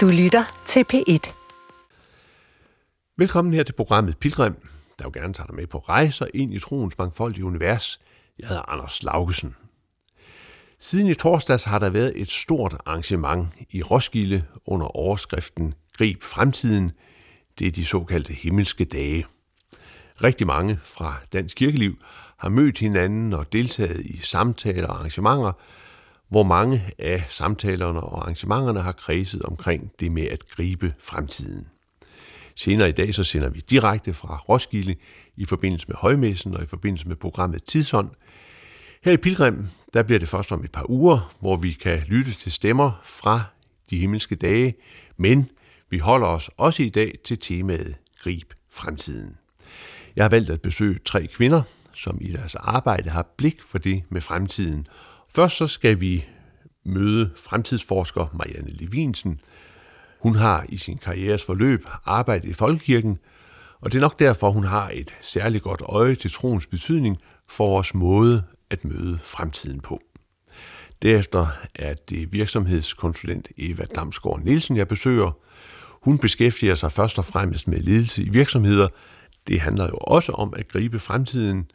Du lytter til P1. Velkommen her til programmet Pilgrim, der jo gerne tager dig med på rejser ind i troens mangfoldige univers. Jeg hedder Anders Laugesen. Siden i torsdags har der været et stort arrangement i Roskilde under overskriften Grib fremtiden. Det er de såkaldte himmelske dage. Rigtig mange fra dansk kirkeliv har mødt hinanden og deltaget i samtaler og arrangementer, hvor mange af samtalerne og arrangementerne har kredset omkring det med at gribe fremtiden. Senere i dag så sender vi direkte fra Roskilde i forbindelse med højmessen og i forbindelse med programmet Tidshånd. Her i Pilgrim, der bliver det først om et par uger, hvor vi kan lytte til stemmer fra de himmelske dage, men vi holder os også i dag til temaet Grib fremtiden. Jeg har valgt at besøge tre kvinder, som i deres arbejde har blik for det med fremtiden. Først så skal vi møde fremtidsforsker Marianne Levinsen. Hun har i sin karrieres forløb arbejdet i Folkekirken, og det er nok derfor, hun har et særligt godt øje til troens betydning for vores måde at møde fremtiden på. Derefter er det virksomhedskonsulent Eva Damsgaard Nielsen, jeg besøger. Hun beskæftiger sig først og fremmest med ledelse i virksomheder. Det handler jo også om at gribe fremtiden.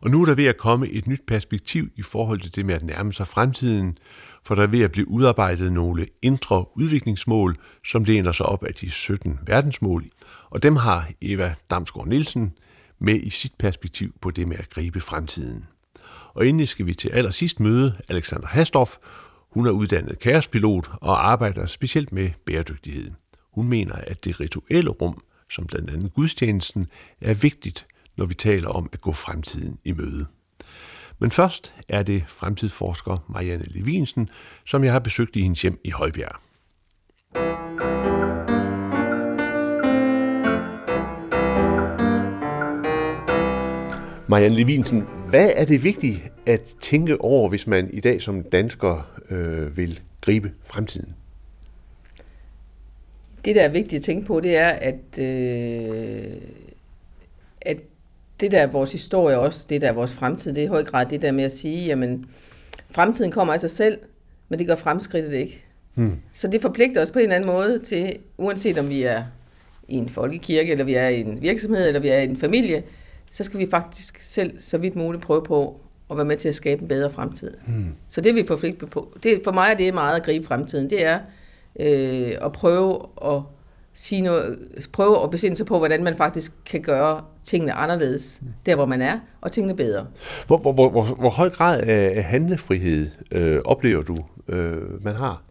Og nu er der ved at komme et nyt perspektiv i forhold til det med at nærme sig fremtiden, for der er ved at blive udarbejdet nogle indre udviklingsmål, som læner sig op af de 17 verdensmål. Og dem har Eva Damsgaard Nielsen med i sit perspektiv på det med at gribe fremtiden. Og endelig skal vi til allersidst møde Alexander Hastorf. Hun er uddannet kaospilot og arbejder specielt med bæredygtighed. Hun mener, at det rituelle rum, som blandt andet gudstjenesten, er vigtigt, når vi taler om at gå fremtiden i møde. Men først er det fremtidsforsker Marianne Levinsen, som jeg har besøgt i hendes hjem i Højbjerg. Marianne Levinsen, hvad er det vigtigt at tænke over, hvis man i dag som dansker øh, vil gribe fremtiden? Det, der er vigtigt at tænke på, det er, at, øh, at det, der er vores historie, også det, der er vores fremtid, det er i høj grad det der med at sige, jamen, fremtiden kommer af sig selv, men det gør fremskridtet ikke. Hmm. Så det forpligter os på en eller anden måde til, uanset om vi er i en folkekirke, eller vi er i en virksomhed, eller vi er i en familie, så skal vi faktisk selv så vidt muligt prøve på at være med til at skabe en bedre fremtid. Hmm. Så det er vi forpligtet på. Det, for mig er det meget at gribe fremtiden. Det er øh, at prøve at sige noget, prøve at besinde sig på, hvordan man faktisk kan gøre tingene anderledes, der hvor man er, og tingene bedre. Hvor, hvor, hvor, hvor, hvor høj grad af handlefrihed øh, oplever du, øh, man har?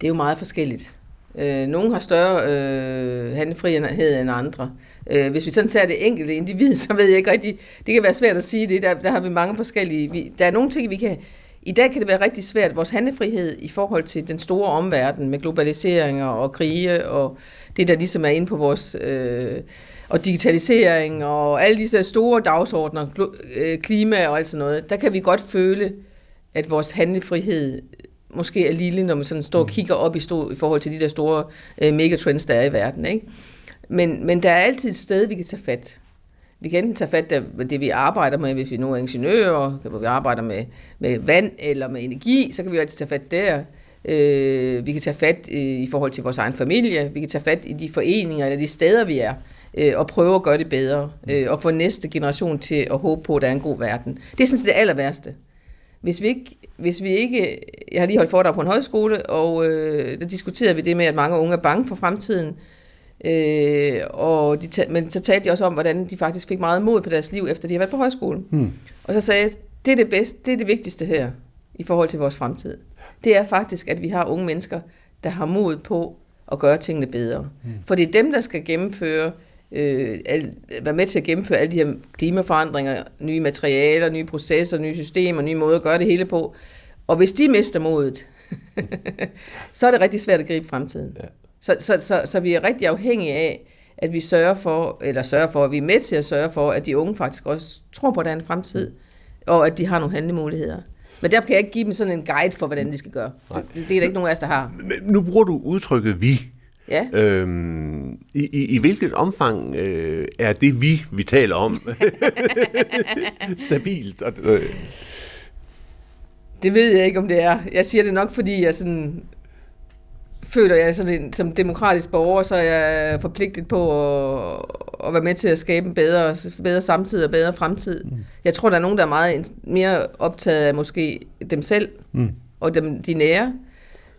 Det er jo meget forskelligt. Øh, nogle har større øh, handlefrihed end andre. Øh, hvis vi sådan tager det enkelte individ, så ved jeg ikke rigtigt, det kan være svært at sige det, der, der har vi mange forskellige, vi, der er nogle ting, vi kan, i dag kan det være rigtig svært, vores handlefrihed i forhold til den store omverden med globaliseringer og krige og det, der ligesom er inde på vores... Øh, og digitalisering og alle disse store dagsordner, øh, klima og alt sådan noget, der kan vi godt føle, at vores handlefrihed måske er lille, når man sådan står og mm. kigger op i, stå, i forhold til de der store øh, megatrends, der er i verden. Ikke? Men, men der er altid et sted, vi kan tage fat. Vi kan enten tage fat af det, vi arbejder med, hvis vi nu er ingeniører, hvor vi arbejder med, med vand eller med energi, så kan vi altid tage fat der. Øh, vi kan tage fat i, i forhold til vores egen familie. Vi kan tage fat i de foreninger eller de steder, vi er, øh, og prøve at gøre det bedre. Øh, og få næste generation til at håbe på, at der er en god verden. Det er sådan set det aller værste. Hvis vi ikke, hvis vi ikke jeg har lige holdt foredrag på en højskole, og øh, der diskuterede vi det med, at mange unge er bange for fremtiden. Øh, og de men så talte de også om, hvordan de faktisk fik meget mod på deres liv, efter de har været på højskolen. Hmm. Og så sagde jeg, det er det bedste, det er det vigtigste her, i forhold til vores fremtid. Det er faktisk, at vi har unge mennesker, der har mod på at gøre tingene bedre. Hmm. For det er dem, der skal gennemføre øh, al, være med til at gennemføre alle de her klimaforandringer, nye materialer, nye processer, nye systemer, nye måder at gøre det hele på. Og hvis de mister modet, så er det rigtig svært at gribe fremtiden. Ja. Så, så, så, så vi er rigtig afhængige af, at vi sørger for, eller sørger for, at vi er med til at sørge for, at de unge faktisk også tror på, at der er en fremtid, og at de har nogle handlemuligheder. Men derfor kan jeg ikke give dem sådan en guide for, hvordan de skal gøre. Det, det er der ikke nogen af os, der har. Men nu bruger du udtrykket vi. Ja. Øhm, i, i, I hvilket omfang øh, er det vi, vi taler om, stabilt? Og, øh. Det ved jeg ikke, om det er. Jeg siger det nok, fordi jeg sådan føler jeg sådan, som demokratisk borger, så er jeg forpligtet på at, at være med til at skabe en bedre, bedre samtid og bedre fremtid. Mm. Jeg tror, der er nogen, der er meget mere optaget af måske dem selv mm. og dem, de nære.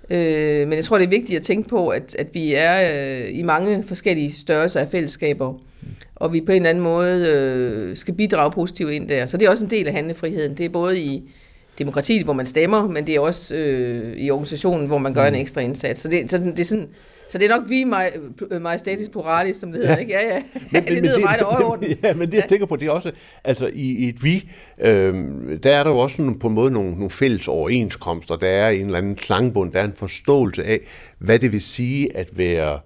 Øh, men jeg tror, det er vigtigt at tænke på, at, at vi er øh, i mange forskellige størrelser af fællesskaber, mm. og vi på en eller anden måde øh, skal bidrage positivt ind der. Så det er også en del af handlefriheden. Det er både i demokratiet, hvor man stemmer, men det er også øh, i organisationen, hvor man gør mm. en ekstra indsats. Så det, så det er sådan... Så det er nok vi majestatis pluralis, som det hedder, ja. ikke? Ja, ja. Men, det lyder meget overordnet. Ja, men det jeg tænker på, det er også, altså i, i et vi, øh, der er der jo også sådan, på en måde nogle, nogle fælles overenskomster, der er en eller anden klangbund, der er en forståelse af, hvad det vil sige at være øh,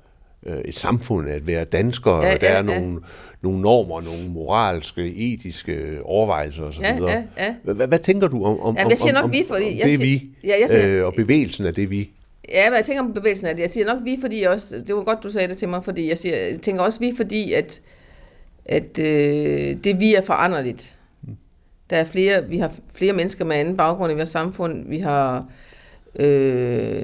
et samfund, at være dansker, ja, og der ja, er nogle, ja. nogle normer, nogle moralske, etiske overvejelser osv. Ja, ja, ja. Hvad, hvad tænker du om, om, Jamen, jeg siger nok om, vi, fordi... Om det vi, ja, jeg siger, øh, og bevægelsen af det vi? Ja, hvad jeg tænker om bevægelsen af det. Jeg siger nok vi, fordi også... Det var godt, du sagde det til mig, fordi jeg, siger, jeg tænker også vi, fordi at, at øh, det vi er foranderligt. Der er flere, vi har flere mennesker med anden baggrund i vores samfund. Vi har øh,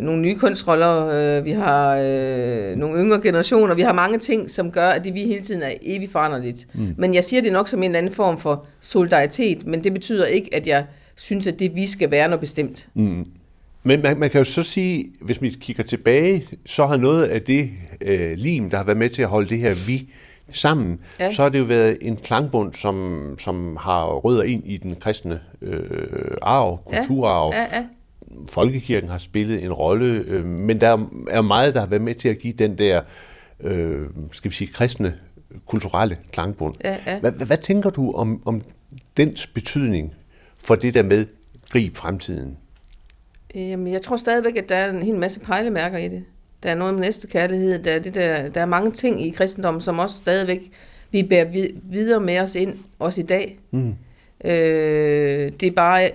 nogle nye kunstroller, øh, vi har øh, nogle yngre generationer, vi har mange ting, som gør, at det vi hele tiden er evigt foranderligt. Mm. Men jeg siger det nok som en eller anden form for solidaritet, men det betyder ikke, at jeg synes, at det vi skal være noget bestemt. Mm. Men man, man kan jo så sige, hvis vi kigger tilbage, så har noget af det øh, lim, der har været med til at holde det her vi sammen, ja. så har det jo været en klangbund, som, som har rødder ind i den kristne øh, arv, kulturarv. Ja. Ja, ja. Folkekirken har spillet en rolle, øh, men der er meget, der har været med til at give den der, øh, skal vi sige, kristne kulturelle klangbund. Ja, ja. Hvad, hvad, tænker du om, om dens betydning for det der med grib fremtiden? Jamen, jeg tror stadigvæk, at der er en hel masse pejlemærker i det. Der er noget med næste kærlighed. Der er, det der, der er mange ting i kristendommen, som også stadigvæk vi bærer videre med os ind, også i dag. Mm. Øh, det er bare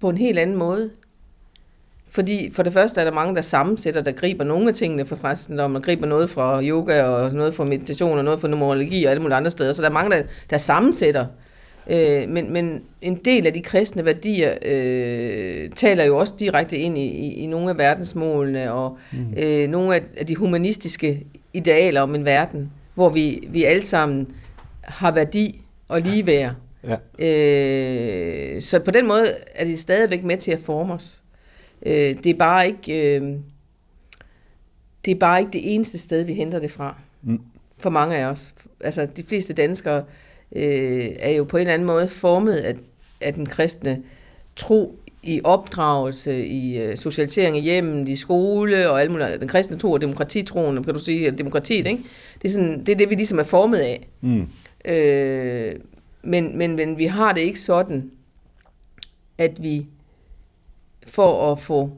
på en helt anden måde. Fordi for det første er der mange, der sammensætter, der griber nogle af tingene fra kristendommen, og griber noget fra yoga, og noget fra meditation, og noget fra numerologi, og alle mulige andre steder. Så der er mange, der, der sammensætter. Øh, men, men en del af de kristne værdier øh, taler jo også direkte ind i, i, i nogle af verdensmålene, og mm. øh, nogle af, af de humanistiske idealer om en verden, hvor vi, vi alle sammen har værdi og ligeværd. Ja. Øh, så på den måde er det stadigvæk med til at forme os. Øh, det er bare ikke... Øh, det er bare ikke det eneste sted, vi henter det fra. Mm. For mange af os. Altså, de fleste danskere øh, er jo på en eller anden måde formet af, af den kristne tro i opdragelse, i uh, socialisering i hjemmet, i skole og alle mulige, den kristne tro og demokratitroen, kan du sige, demokratiet, ikke? Det er, sådan, det er det, vi ligesom er formet af. Mm. Øh, men, men, men vi har det ikke sådan, at vi for at få,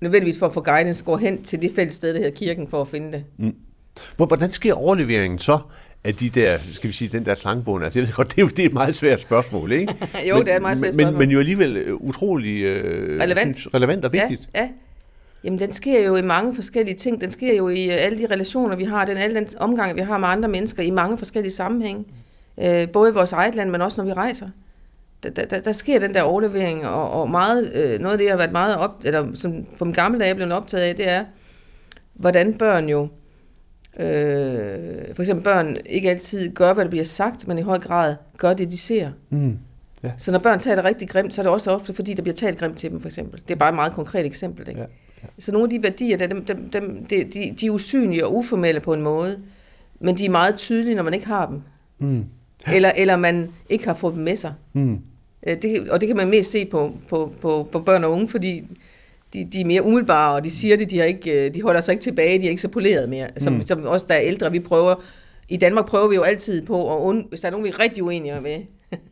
nødvendigvis for at få guidance, går hen til det fælles sted, der hedder kirken, for at finde det. Mm. Hvordan sker overleveringen så af de der, skal vi sige, den der klangbund? Altså, det, er, det er jo det er et meget svært spørgsmål, ikke? jo, men, det er et meget svært spørgsmål. Men, men jo alligevel øh, utrolig øh, relevant. Synes, relevant og vigtigt. Ja, ja. Jamen, den sker jo i mange forskellige ting. Den sker jo i øh, alle de relationer, vi har, den alle den omgang, vi har med andre mennesker i mange forskellige sammenhænge. Øh, både i vores eget land, men også når vi rejser der, der, der sker den der overlevering, og, og meget, øh, noget af det, jeg har været meget op, eller som på min gamle dage blevet optaget af, det er, hvordan børn jo, øh, for eksempel børn ikke altid gør, hvad der bliver sagt, men i høj grad gør det, de ser. Mm. Ja. Så når børn taler rigtig grimt, så er det også ofte, fordi der bliver talt grimt til dem, for eksempel. Det er bare et meget konkret eksempel. Ikke? Ja. Ja. Så nogle af de værdier, der, dem, dem, dem, de, de, de er usynlige og uformelle på en måde, men de er meget tydelige, når man ikke har dem. Mm. Eller, eller man ikke har fået dem med sig. Mm. Øh, det, og det kan man mest se på, på, på, på børn og unge, fordi de, de er mere umiddelbare, og de siger det, de, har ikke, øh, de holder sig ikke tilbage, de er ikke så poleret mere. Som, mm. som også der er ældre, vi prøver, i Danmark prøver vi jo altid på, at und, hvis der er nogen, vi er rigtig uenige med,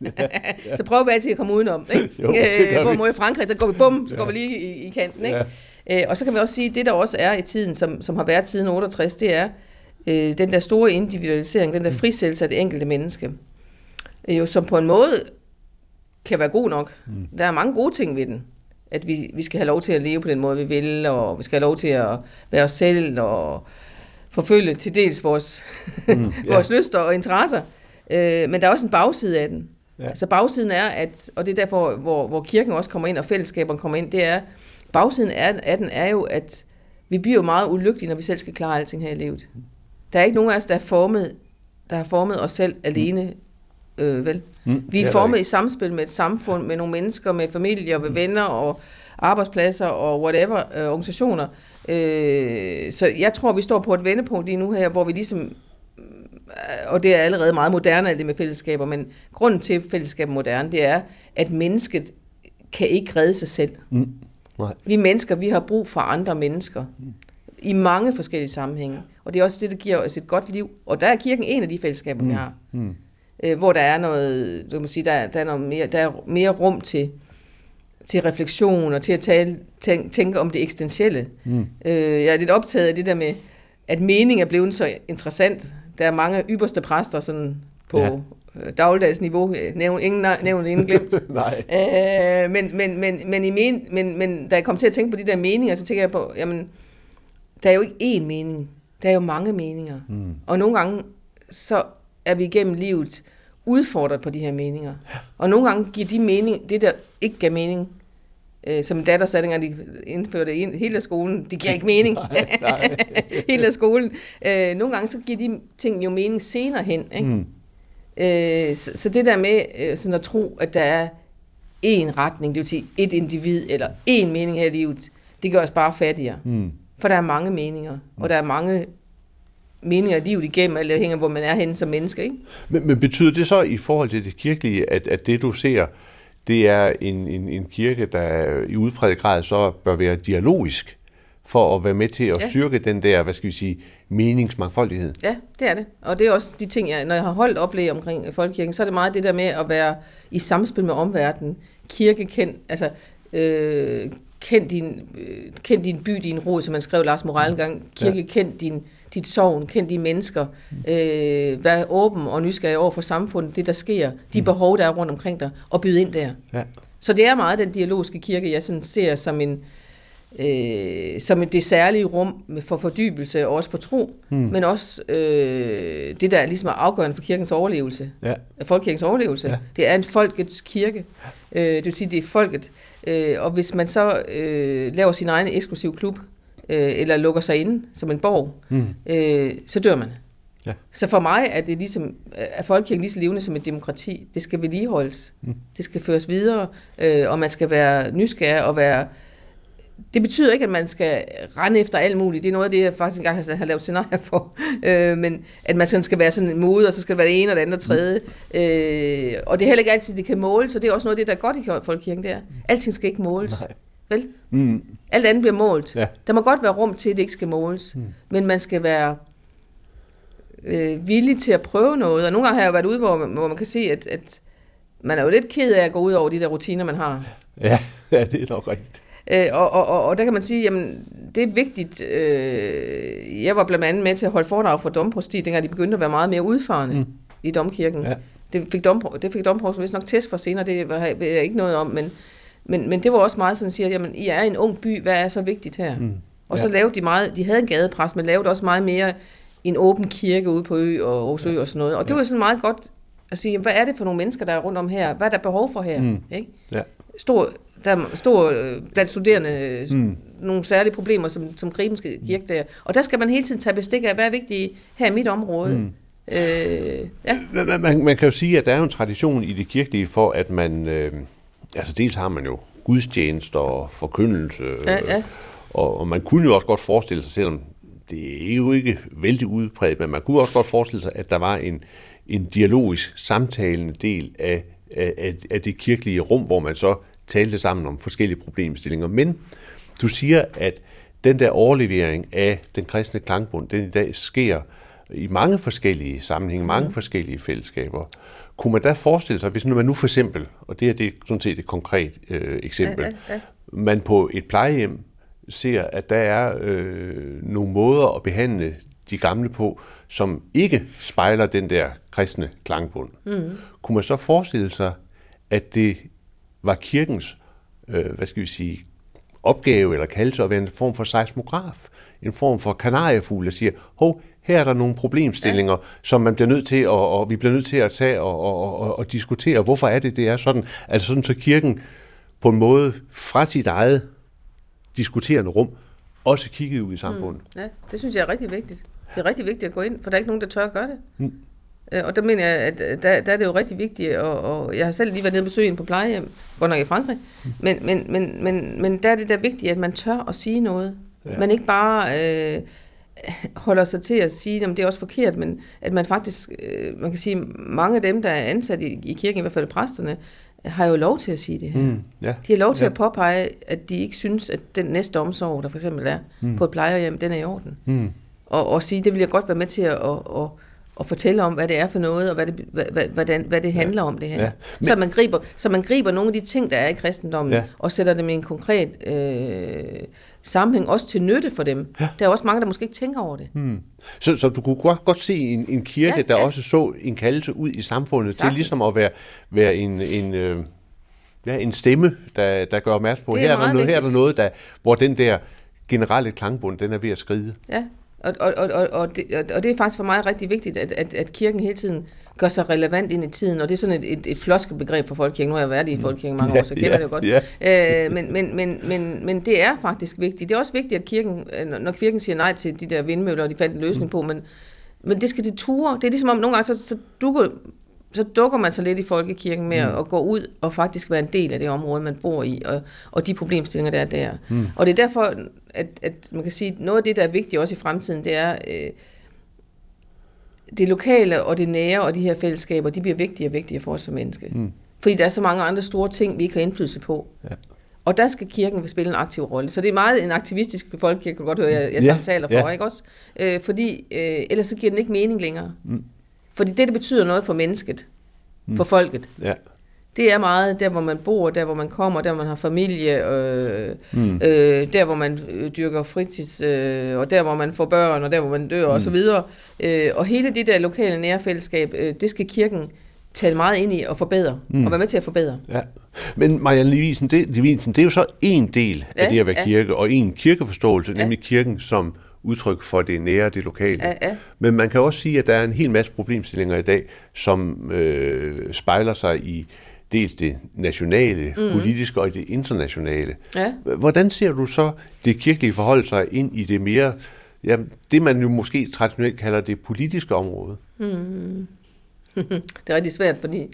ja, ja. så prøver vi altid at komme udenom. Ikke? jo, øh, hvor i Frankrig, så går vi bum, så går vi lige i, i kanten. Ikke? Ja. Øh, og så kan vi også sige, at det der også er i tiden, som, som har været siden 68, det er øh, den der store individualisering, den der mm. frisættelse af det enkelte menneske. Øh, jo, som på en måde kan være god nok. Mm. Der er mange gode ting ved den. At vi, vi skal have lov til at leve på den måde, vi vil, og vi skal have lov til at være os selv, og forfølge til dels vores, mm, vores yeah. lyster og interesser. Øh, men der er også en bagside af den. Ja. Altså bagsiden er, at, og det er derfor, hvor, hvor kirken også kommer ind, og fællesskaberne kommer ind, det er, bagsiden af, af den er jo, at vi bliver jo meget ulykkelige, når vi selv skal klare alting her i livet. Der er ikke nogen af os, der er formet, der har formet os selv alene, øh, vel? Mm, Vi er formet i samspil med et samfund, med nogle mennesker, med familier, med venner og arbejdspladser og whatever, øh, organisationer. Øh, så jeg tror, vi står på et vendepunkt lige nu her, hvor vi ligesom, øh, og det er allerede meget moderne, alt det med fællesskaber, men grunden til, at fællesskab er moderne, det er, at mennesket kan ikke redde sig selv. Mm. Nej. Vi mennesker, vi har brug for andre mennesker i mange forskellige sammenhænge. Og det er også det, der giver os et godt liv. Og der er kirken en af de fællesskaber, mm. vi har. Mm. Øh, hvor der er noget, du kan sige, der, er- der, er noget mere, der er mere rum til, til refleksion og til at tale, tænke, tænke om det eksistentielle. Mm. Øh, jeg er lidt optaget af det der med, at mening er blevet så interessant. Der er mange ypperste præster sådan på Ja. ja. dagligdags niveau. Øh, Nævn, ingen, nævn ingen glemt. Nej. Øh, men, men, men, men, i men, men, men da jeg kom til at tænke på de der meninger, så tænker jeg på, jamen, der er jo ikke én mening. Der er jo mange meninger. Mm. Og nogle gange, så er vi igennem livet udfordret på de her meninger. Og nogle gange giver de mening, det der ikke gav mening, øh, som datter sagde, dengang de indførte ind, hele skolen, det giver ikke mening. Nej, nej. hele skolen. Øh, nogle gange, så giver de ting jo mening senere hen. Ikke? Mm. Øh, så, så det der med øh, sådan at tro, at der er én retning, det vil sige et individ, eller én mening her i livet, det gør os bare fattigere. Mm. For der er mange meninger, og der er mange meninger i livet igennem, eller hænger, hvor man er henne som menneske, ikke? Men, men betyder det så i forhold til det kirkelige, at, at det du ser, det er en, en, en kirke, der i udpræget grad så bør være dialogisk, for at være med til at Ja. styrke den der, hvad skal vi sige, meningsmangfoldighed? Ja, det er det. Og det er også de ting, jeg, når jeg har holdt oplæg omkring folkekirken, så er det meget det der med at være i samspil med omverdenen. Kirke kend, altså, øh, kend, din, øh, kend din by, din rod, som man skrev Lars Morel engang. Kirke ja. kend din, dit sovn, kend dine mennesker. Øh, vær åben og nysgerrig over for samfundet, det der sker, de behov, der er rundt omkring dig, og byde ind der. Ja. Så det er meget den dialogiske kirke, jeg sådan ser som en øh, som det særlige rum for fordybelse og også for tro, mm. men også øh, det, der er ligesom er afgørende for kirkens overlevelse, Ja. folkekirkens overlevelse. Ja. Det er en folkets kirke. Øh, det vil sige, det er folket. Øh, og hvis man så øh, laver sin egen eksklusiv klub, øh, eller lukker sig inde som en borg, Mm. øh, så dør man. Ja. Så for mig er det ligesom, er folkekirken lige så levende som et demokrati. Det skal vedligeholdes. Mm. Det skal føres videre, øh, og man skal være nysgerrig og være... Det betyder ikke, at man skal rende efter alt muligt. Det er noget af det, jeg faktisk engang har, har lavet scenarier for. Øh, men at man sådan skal være sådan en mode, og så skal det være det ene og det andet og tredje. Øh, og det er heller ikke altid, det kan måles, og det er også noget af det, der er godt i folkekirken, det er. Alting skal ikke måles. Nej. Vel? Mm. Alt andet bliver målt. Ja. Der må godt være rum til, at det ikke skal måles. Mm. Men man skal være øh, villig til at prøve noget. Og nogle gange har jeg været ude, hvor man, hvor man kan se, at, at man er jo lidt ked af at gå ud over de der rutiner, man har. Ja, ja, det er nok rigtigt. Øh, og, og, og, og der kan man sige, jamen, det er vigtigt. Øh, jeg var blandt andet med til at holde foredrag for Domprosti, dengang de begyndte at være meget mere udfarende mm. i Domkirken. Ja. Det fik, Dompro, det fik Domprovst vist nok test for senere, det var, jeg ikke noget om, men, men, men det var også meget sådan at sige, at jamen, I er en ung by, hvad er så vigtigt her? Mm. Og så Ja. lavede de meget, de havde en gadepræst, men lavede også meget mere en åben kirke ude på ø og Aarhus Ø og sådan noget. Og det var sådan meget godt at sige, jamen, hvad er det for nogle mennesker, der er rundt om her? Hvad er der behov for her? Mm. Ikke? Ja. Stor, der er stor øh, blandt studerende Mm. mm. nogle særlige problemer, som, som Gribenske kirke der. Og der skal man hele tiden tage bestik af, hvad er vigtigt her i mit område. Mm. Mm. Øh, ja. Man, man- man, kan jo sige, at der er en tradition i det kirkelige for, at man... Øh, altså dels har man jo gudstjenester og forkyndelse, Ja, ja. Og, og man kunne jo også godt forestille sig, selvom det er jo ikke vældig udbredt, men man kunne også godt forestille sig, at der var en, en dialogisk, samtalende del af, af, af, det kirkelige rum, hvor man så talte sammen om forskellige problemstillinger. Men du siger, at den der overlevering af den kristne klangbund, den i dag sker i mange forskellige sammenhænge, mange mm. forskellige fællesskaber. Kunne man da forestille sig, hvis nu man nu for eksempel, og det her det er sådan set et konkret øh, eksempel, Ja, ja, ja. man på et plejehjem ser, at der er øh, nogle måder at behandle de gamle på, som ikke spejler den der kristne klangbund. Mm. Kunne man så forestille sig, at det var kirkens, øh, hvad skal vi sige, opgave eller kaldelse at være en form for seismograf, en form for kanariefugl, der siger, hov, her er der nogle problemstillinger, ja. som man bliver nødt til at, og vi bliver nødt til at tage og, og, og, og diskutere, hvorfor er det, det er sådan, altså sådan, så kirken på en måde fra sit eget diskuterende rum også kiggede ud i samfundet. Mm. Ja, det synes jeg er rigtig vigtigt. Det er rigtig vigtigt at gå ind, for der er ikke nogen, der tør at gøre det. Mm. Øh, og der mener jeg, at der, der er det jo rigtig vigtigt, og, og jeg har selv lige været nede og besøge en på plejehjem, godt nok i Frankrig, mm. men, men, men, men, men der er det der vigtigt, at man tør at sige noget. Ja. Man ikke bare øh, holder sig til at sige, at det er også forkert, men at man faktisk, øh, man kan sige, mange af dem, der er ansat i, i kirken, i hvert fald præsterne, har jo lov til at sige det her. Mm, ja. De har lov til ja. at påpege, at de ikke synes, at den næste omsorg, der for eksempel er mm. på et plejehjem, den er i orden. Mm. Og, og sige, det vil jeg godt være med til at, at, at, at fortælle om, hvad det er for noget, og hvad det, hvad, hvad, hvad det handler ja. om det her. Ja. Men, så, man griber, så man griber nogle af de ting, der er i kristendommen, ja. og sætter dem i en konkret øh, sammenhæng, også til nytte for dem. Ja. Der er også mange, der måske ikke tænker over det. Hmm. Så, så du kunne godt, godt se en, en kirke, ja, der ja. også så en kaldelse ud i samfundet, Sagtens. til ligesom at være, være en... en øh, ja, en stemme, der, der gør opmærksom på, her er, der noget, her er der noget, der, hvor den der generelle klangbund, den er ved at skride. Ja, og, og, og, og, det, og det er faktisk for mig rigtig vigtigt, at, at, at kirken hele tiden gør sig relevant ind i tiden, og det er sådan et, et, et floskebegreb for folkekirken. Nu har jeg været i mm. folkekirken mange år, så kender ja, det jo godt. Ja. Øh, men, men, men, men, men det er faktisk vigtigt. Det er også vigtigt, at kirken, når kirken siger nej til de der vindmøller, og de fandt en løsning mm. på, men, men det skal det ture. Det er ligesom om, nogle gange så, så dukker så dukker man sig lidt i folkekirken med mm. at gå ud og faktisk være en del af det område, man bor i, og, og de problemstillinger, der er der. Mm. Og det er derfor, at, at man kan sige, at noget af det, der er vigtigt også i fremtiden, det er, øh, det lokale og det nære og de her fællesskaber, de bliver vigtigere og vigtigere for os som menneske. Mm. Fordi der er så mange andre store ting, vi ikke har indflydelse på. Ja. Og der skal kirken spille en aktiv rolle. Så det er meget en aktivistisk folkekirke, kan du godt høre, jeg, jeg ja, samtaler for, ja. ikke også? Øh, fordi øh, ellers så giver den ikke mening længere. Mm. Fordi det, det betyder noget for mennesket, mm. for folket, ja. Det er meget der, hvor man bor, der, hvor man kommer, der, hvor man har familie, øh, mm. øh, der, hvor man øh, dyrker fritids, øh, og der, hvor man får børn, og der, hvor man dør, mm. osv. Øh, og hele det der lokale nærfællesskab, øh, det skal kirken tale meget ind i og forbedre, mm. og være med til at forbedre. Ja. Men Marianne Levisen, det, Levisen, det er jo så en del af ja, det at være ja. kirke, og en kirkeforståelse, ja. nemlig kirken som udtryk for det nære, det lokale. Ja, ja. Men man kan også sige, at der er en hel masse problemstillinger i dag, som øh, spejler sig i dels det nationale, mm. politiske og det internationale. Ja. Hvordan ser du så det kirkelige forhold sig ind i det mere, ja, det man jo måske traditionelt kalder det politiske område? Mm. det er rigtig svært, fordi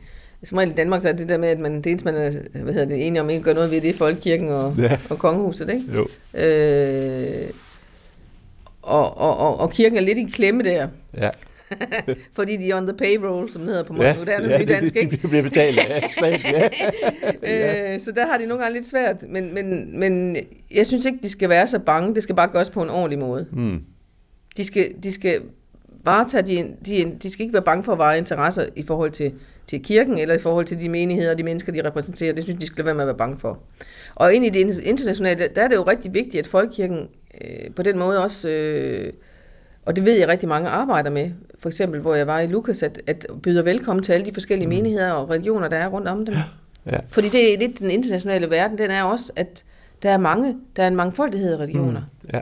som regel i Danmark, så er det der med, at man, det eneste, man er hvad hedder det, enige om, ikke gør noget ved, det er folkekirken og, ja. og kongehuset, ikke? Jo. Øh, og, og, og, og kirken er lidt i klemme der. Ja. Fordi de er on the payroll, som det hedder på ja, moderne ja, nydansk, ikke? Det bliver betalt af ja. øh, så der har de nogle gange lidt svært. Men, men, men jeg synes ikke, de skal være så bange. Det skal bare gøres på en ordentlig måde. Mm. De, skal, de skal varetage de, de, de skal ikke være bange for at vare interesser i forhold til, til kirken, eller i forhold til de menigheder og de mennesker, de repræsenterer. Det synes de skal være med at være bange for. Og ind i det internationale, der er det jo rigtig vigtigt, at folkekirken øh, på den måde også, øh, og det ved jeg rigtig mange arbejder med, for eksempel hvor jeg var i Lukas, at, at byder velkommen til alle de forskellige mm. menigheder og religioner, der er rundt om dem. Ja. Ja. Fordi det er lidt den internationale verden, den er også, at der er mange, der er en mangfoldighed af religioner. Mm. Ja.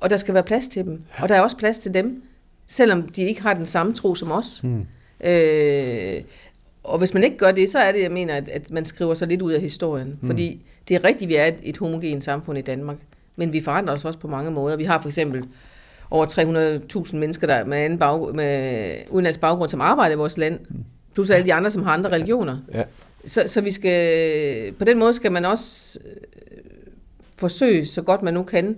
Og der skal være plads til dem. Ja. Og der er også plads til dem, selvom de ikke har den samme tro som os. Mm. Øh, og hvis man ikke gør det, så er det, jeg mener, at, at man skriver sig lidt ud af historien. Mm. Fordi det er rigtigt, vi er et, et homogent samfund i Danmark men vi forandrer os også på mange måder. Vi har for eksempel over 300.000 mennesker der med, anden bag, med udenlandsk baggrund, som arbejder i vores land, plus alle de andre, som har andre religioner. Ja. Så, så vi skal, på den måde skal man også øh, forsøge, så godt man nu kan.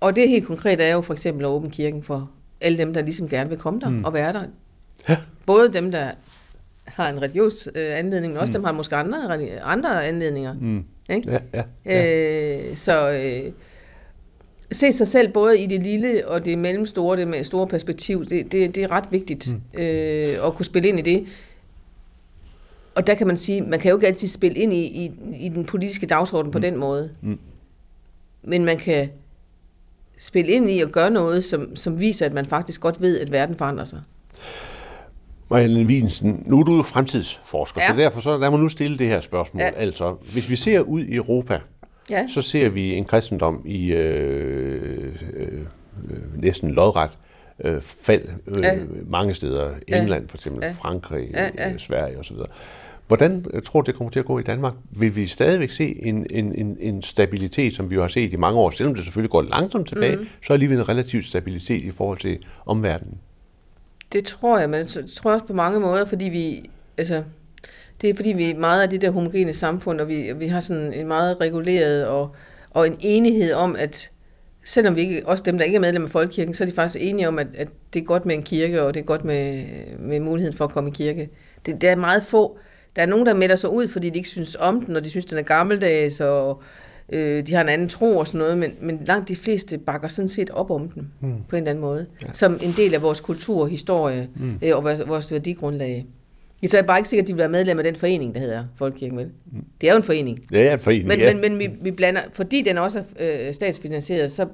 Og det helt konkret er jo for eksempel at åbne kirken for alle dem, der ligesom gerne vil komme der mm. og være der. Ja. Både dem, der har en religiøs øh, anledning, men også mm. dem, der har måske andre, andre anledninger. Mm. Ikke? Ja, ja, ja. Øh, så øh, se sig selv både i det lille og det mellemstore, det med store perspektiv, det, det, det er ret vigtigt mm. øh, at kunne spille ind i det. Og der kan man sige, man kan jo ikke altid spille ind i, i, i den politiske dagsorden mm. på den måde. Mm. Men man kan spille ind i at gøre noget, som, som viser, at man faktisk godt ved, at verden forandrer sig. Marianne Wiensen, nu er du jo fremtidsforsker, ja. så derfor så lad mig nu stille det her spørgsmål. Ja. Altså, hvis vi ser ud i Europa, ja. så ser vi en kristendom i øh, øh, næsten lodret øh, fald øh, ja. mange steder. England for eksempel, ja. Frankrig, ja. Ja. Øh, Sverige osv. Hvordan øh, tror det kommer til at gå i Danmark? Vil vi stadigvæk se en, en, en, en stabilitet, som vi jo har set i mange år, selvom det selvfølgelig går langsomt tilbage, mm. så er alligevel en relativ stabilitet i forhold til omverdenen? Det tror jeg, men det tror jeg også på mange måder, fordi vi, altså, det er fordi vi er meget af det der homogene samfund, og vi, vi har sådan en meget reguleret og, og en enighed om, at selvom vi ikke, også dem, der ikke er medlem af Folkekirken, så er de faktisk enige om, at, at det er godt med en kirke, og det er godt med, med muligheden for at komme i kirke. Det, det er meget få. Der er nogen, der melder sig ud, fordi de ikke synes om den, og de synes, den er gammeldags, og øh, de har en anden tro og sådan noget, men, men langt de fleste bakker sådan set op om den, mm. på en eller anden måde, ja. som en del af vores kultur, historie mm. øh, og vores, vores værdigrundlag. Jeg er bare ikke sikkert, at de vil være medlem af den forening, der hedder Folkekirken, vel? Mm. Det er jo en forening. Det er en forening, Men, ja. men, men vi, vi blander, fordi den også er øh, statsfinansieret, så,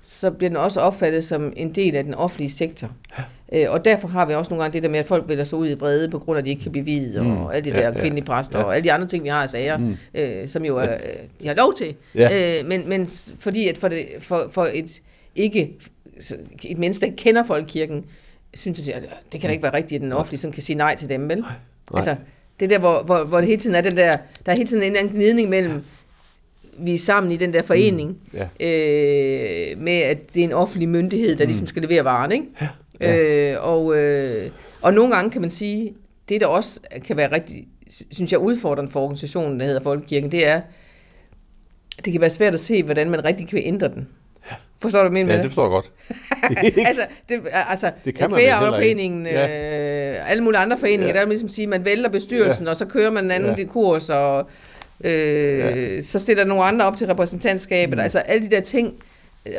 så bliver den også opfattet som en del af den offentlige sektor. Ja. Øh, og derfor har vi også nogle gange det der med, at folk vælger sig ud i brede, på grund af, at de ikke kan blive videt, mm. og alle de der ja, kvindelige præster, ja. og alle de andre ting, vi har af sager, mm. øh, som jo er, de har lov til. Ja. Øh, men, men fordi at for, det, for, for et ikke et menneske, der kender folkekirken, synes jeg, det kan da ikke være rigtigt, at den offentlige sådan kan sige nej til dem, vel? Nej. Altså, det er der, hvor, hvor, hvor det hele tiden er den der, der er hele tiden en anden gnidning mellem, vi er sammen i den der forening, mm. ja. øh, med at det er en offentlig myndighed, der mm. ligesom skal levere varen, ikke? Ja. Ja. Øh, og, øh, og nogle gange kan man sige, det der også kan være rigtig, synes jeg, udfordrende for organisationen, der hedder Folkekirken, det er, det kan være svært at se, hvordan man rigtig kan ændre den. Forstår du, min Ja, det forstår jeg godt. altså, det, altså det kan man foreningen, ja. øh, alle mulige andre foreninger, ja. der vil ligesom sige, man vælger bestyrelsen, ja. og så kører man en anden ja. kurs, og øh, ja. så stiller nogle andre op til repræsentantskabet. Mm. Altså alle de der ting,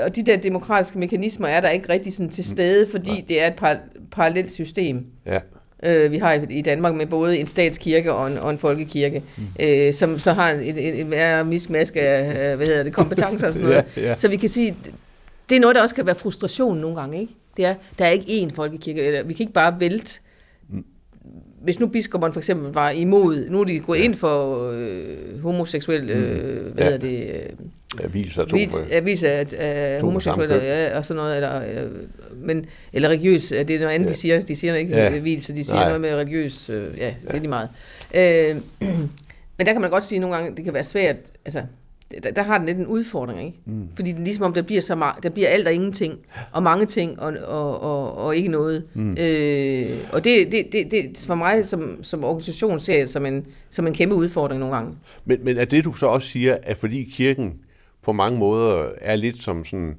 og de der demokratiske mekanismer er der ikke rigtig sådan til stede, fordi ja. det er et par, parallelt system. Ja øh, vi har i Danmark med både en statskirke og en, og en folkekirke, mm. øh, som så har en, en, en mere miskmaske af hvad hedder det, kompetencer og sådan noget. ja, ja. Så vi kan sige, det er noget, der også kan være frustration nogle gange. Ikke? Det er, der er ikke én folkekirke. Eller, vi kan ikke bare vælte mm. hvis nu biskopperne for eksempel var imod, nu er de gået ja. ind for øh, homoseksuel, øh, mm. hvad ja. hedder det? Øh, avis af, to, avis af, af homoseksuelle ja, og sådan noget, eller, eller, men, eller religiøs, det er noget andet, ja. de siger. De siger ikke ja. hvilelse, de siger Nej. noget med religiøs, øh, ja, ja, det er lige meget. Øh, men der kan man godt sige nogle gange, det kan være svært, altså, der, der har den lidt en udfordring, ikke? Mm. Fordi den ligesom om, der bliver, så meget, der bliver alt og ingenting, og mange ting, og, og, og, og ikke noget. Mm. Øh, og det, det, det, det, for mig som, som organisation ser jeg som en, som en kæmpe udfordring nogle gange. Men, men er det, du så også siger, at fordi kirken på mange måder er lidt som sådan,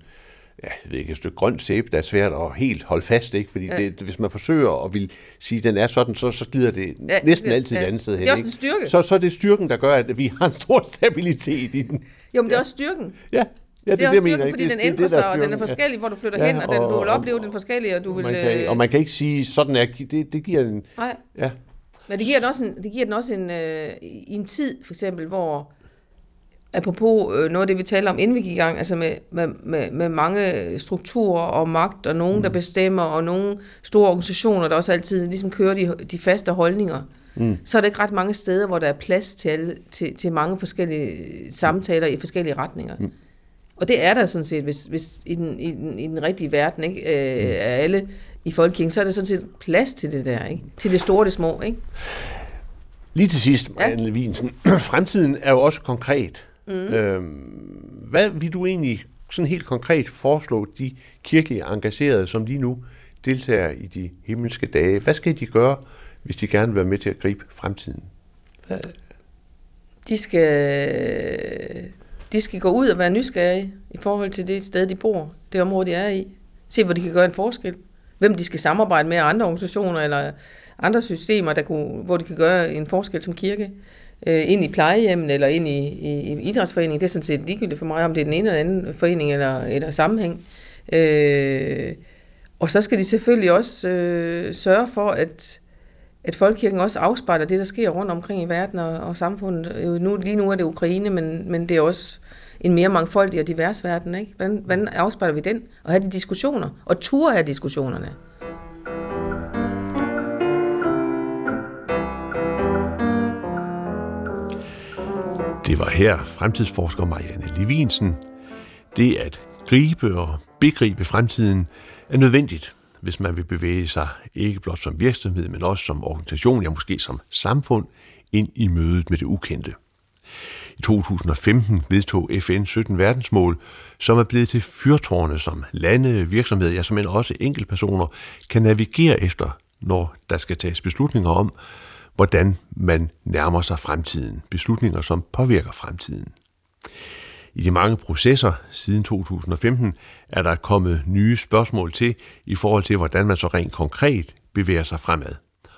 ja, jeg ved ikke, et stykke grønt sæbe, der er svært at helt holde fast, ikke? Fordi ja. det, hvis man forsøger at vil sige, at den er sådan, så, så glider det ja, næsten ja, altid ja. et andet sted hen. Det er også en styrke. Så, så er det styrken, der gør, at vi har en stor stabilitet i den. Jo, men det er også styrken. Ja. Ja, det, det er også styrken, fordi det, den ændrer det, sig, og den er forskellig, hvor du flytter ja, hen, og, den, du vil opleve og, den forskellige, og du vil... Man kan, og man kan ikke sige, sådan er det, det giver en... Nej. Ja. Men det giver den også en, det giver den også en, øh, en tid, for eksempel, hvor apropos øh, noget af det, vi taler om, inden vi gik i gang, altså med, med, med, med mange strukturer og magt, og nogen, mm. der bestemmer, og nogle store organisationer, der også altid ligesom kører de, de faste holdninger, mm. så er der ikke ret mange steder, hvor der er plads til, alle, til, til mange forskellige samtaler i forskellige retninger. Mm. Og det er der sådan set, hvis, hvis i, den, i, den, i den rigtige verden, ikke, øh, mm. er alle i folkekirken, så er der sådan set plads til det der, ikke? til det store og det små. Ikke? Lige til sidst, Marianne ja. Wiensen. Fremtiden er jo også konkret. Mm. Øhm, hvad vil du egentlig sådan helt konkret foreslå de kirkelige engagerede, som lige nu deltager i de himmelske dage? Hvad skal de gøre, hvis de gerne vil være med til at gribe fremtiden? Hvad? De skal, de skal gå ud og være nysgerrige i forhold til det sted, de bor, det område, de er i. Se, hvor de kan gøre en forskel. Hvem de skal samarbejde med, andre organisationer eller andre systemer, der kunne, hvor de kan gøre en forskel som kirke øh, ind i plejehjemmen eller ind i, i, i idrætsforeningen. Det er sådan set ligegyldigt for mig, om det er den ene eller anden forening eller, eller sammenhæng. Øh, og så skal de selvfølgelig også øh, sørge for, at, at folkekirken også afspejler det, der sker rundt omkring i verden og, og samfundet. Øh, nu, lige nu er det Ukraine, men, men det er også en mere mangfoldig og divers verden. Ikke? Hvordan, hvordan afspejler vi den? Og have de diskussioner, og ture af diskussionerne. Det var her fremtidsforsker Marianne Levinsen. Det at gribe og begribe fremtiden er nødvendigt, hvis man vil bevæge sig ikke blot som virksomhed, men også som organisation, ja måske som samfund, ind i mødet med det ukendte. I 2015 vedtog FN 17 verdensmål, som er blevet til fyrtårne, som lande, virksomheder, ja, som også enkeltpersoner kan navigere efter, når der skal tages beslutninger om, hvordan man nærmer sig fremtiden. Beslutninger, som påvirker fremtiden. I de mange processer siden 2015 er der kommet nye spørgsmål til i forhold til, hvordan man så rent konkret bevæger sig fremad.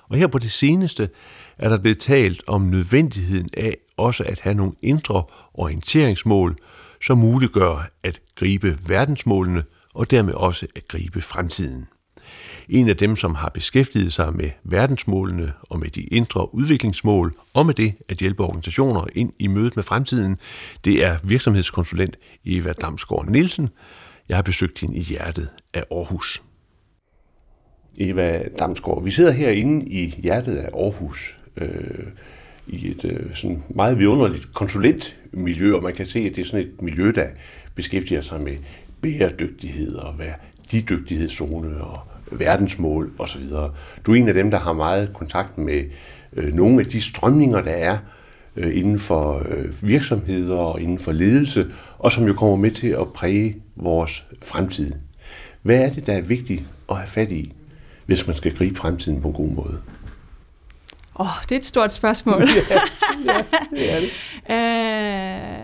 Og her på det seneste er der blevet talt om nødvendigheden af også at have nogle indre orienteringsmål, som muliggør at gribe verdensmålene og dermed også at gribe fremtiden. En af dem, som har beskæftiget sig med verdensmålene og med de indre udviklingsmål, og med det at hjælpe organisationer ind i mødet med fremtiden, det er virksomhedskonsulent Eva Damsgaard Nielsen. Jeg har besøgt hende i hjertet af Aarhus. Eva Damsgaard, vi sidder herinde i hjertet af Aarhus, øh, i et øh, sådan meget vidunderligt konsulentmiljø, og man kan se, at det er sådan et miljø, der beskæftiger sig med bæredygtighed og værdidygtighedszone og verdensmål osv. Du er en af dem, der har meget kontakt med øh, nogle af de strømninger, der er øh, inden for øh, virksomheder og inden for ledelse, og som jo kommer med til at præge vores fremtid. Hvad er det, der er vigtigt at have fat i, hvis man skal gribe fremtiden på en god måde? Åh, oh, det er et stort spørgsmål. ja, ja, det er det.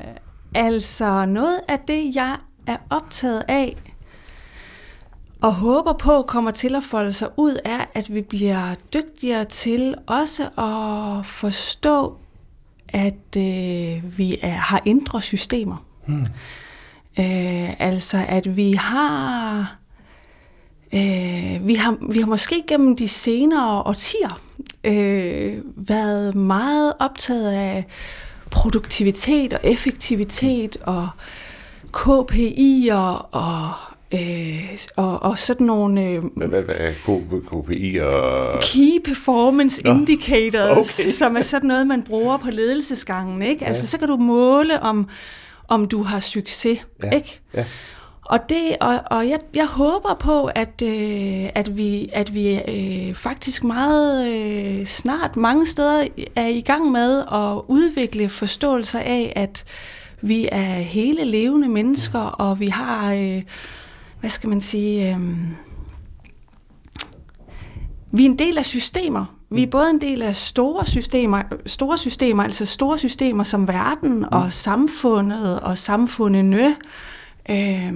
uh, altså, noget af det, jeg er optaget af, og håber på kommer til at folde sig ud, er, at vi bliver dygtigere til også at forstå, at øh, vi er, har indre systemer. Hmm. Øh, altså, at vi har, øh, vi har, vi har måske gennem de senere årtier øh, været meget optaget af produktivitet og effektivitet og KPI'er og Øh, og, og sådan nogle... Øh, hvad, hvad, er KPI og... Key Performance Nå. Indicators, okay. som er sådan noget, man bruger på ledelsesgangen. Ikke? Ja. Altså, så kan du måle, om, om du har succes. Ja. Ikke? Ja. Og, det, og, og jeg, jeg håber på, at, øh, at vi, at vi øh, faktisk meget øh, snart mange steder er i gang med at udvikle forståelser af, at vi er hele levende mennesker, og vi har... Øh, hvad skal man sige, øh, vi er en del af systemer. Vi er mm. både en del af store systemer, store systemer, altså store systemer som verden mm. og samfundet og samfundene. Øh,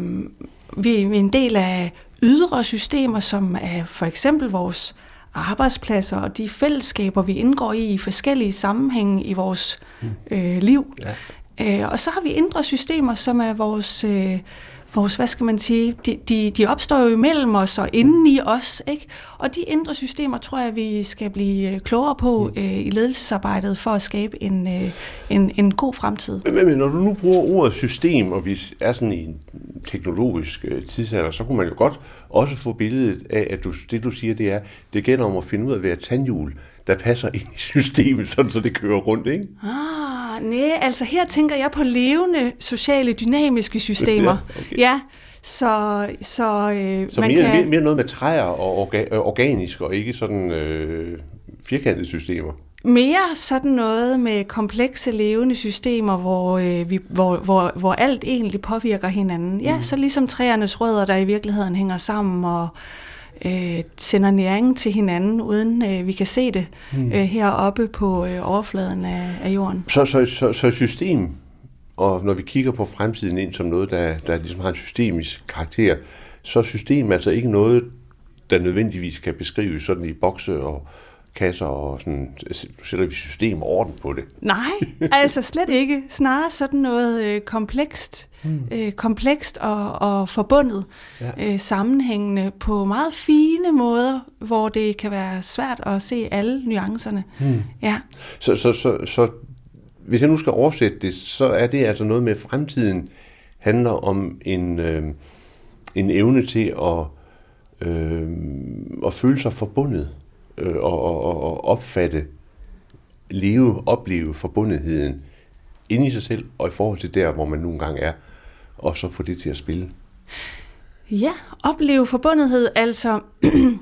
vi er en del af ydre systemer, som er for eksempel vores arbejdspladser og de fællesskaber, vi indgår i i forskellige sammenhænge i vores mm. øh, liv. Ja. Øh, og så har vi indre systemer, som er vores... Øh, vores, hvad skal man sige, de, de, de opstår jo imellem os og inden i os, ikke? Og de indre systemer tror jeg, vi skal blive øh, klogere på mm. øh, i ledelsesarbejdet for at skabe en, øh, en, en god fremtid. Men, men når du nu bruger ordet system, og vi er sådan i en teknologisk øh, tidsalder, så kunne man jo godt også få billedet af, at du, det du siger, det er, det gælder om at finde ud af at være tandhjul, der passer ind i systemet, sådan så det kører rundt, ikke? Ah, nej, altså her tænker jeg på levende, sociale, dynamiske systemer. Ja, okay. ja så, så, øh, så man mere, kan... mere, mere noget med træer og orga, øh, organisk, og ikke sådan øh, firkantede systemer? Mere sådan noget med komplekse levende systemer, hvor, øh, vi, hvor, hvor, hvor alt egentlig påvirker hinanden. Ja, mm. så ligesom træernes rødder, der i virkeligheden hænger sammen og øh, sender næring til hinanden, uden øh, vi kan se det mm. øh, heroppe på øh, overfladen af, af jorden. Så, så, så, så system, og når vi kigger på fremtiden ind som noget, der, der ligesom har en systemisk karakter, så er system altså ikke noget, der nødvendigvis kan beskrives sådan i bokse og kasser og sådan, du sætter vi system og orden på det. Nej, altså slet ikke. Snarere sådan noget øh, komplekst, hmm. øh, komplekst og, og forbundet, ja. øh, sammenhængende på meget fine måder, hvor det kan være svært at se alle nuancerne. Hmm. Ja. Så, så, så, så hvis jeg nu skal oversætte det, så er det altså noget med fremtiden handler om en, øh, en evne til at, øh, at føle sig forbundet øh, og, og, og opfatte, leve, opleve forbundetheden inde i sig selv og i forhold til der, hvor man nogle gange er, og så få det til at spille. Ja, opleve forbundethed, altså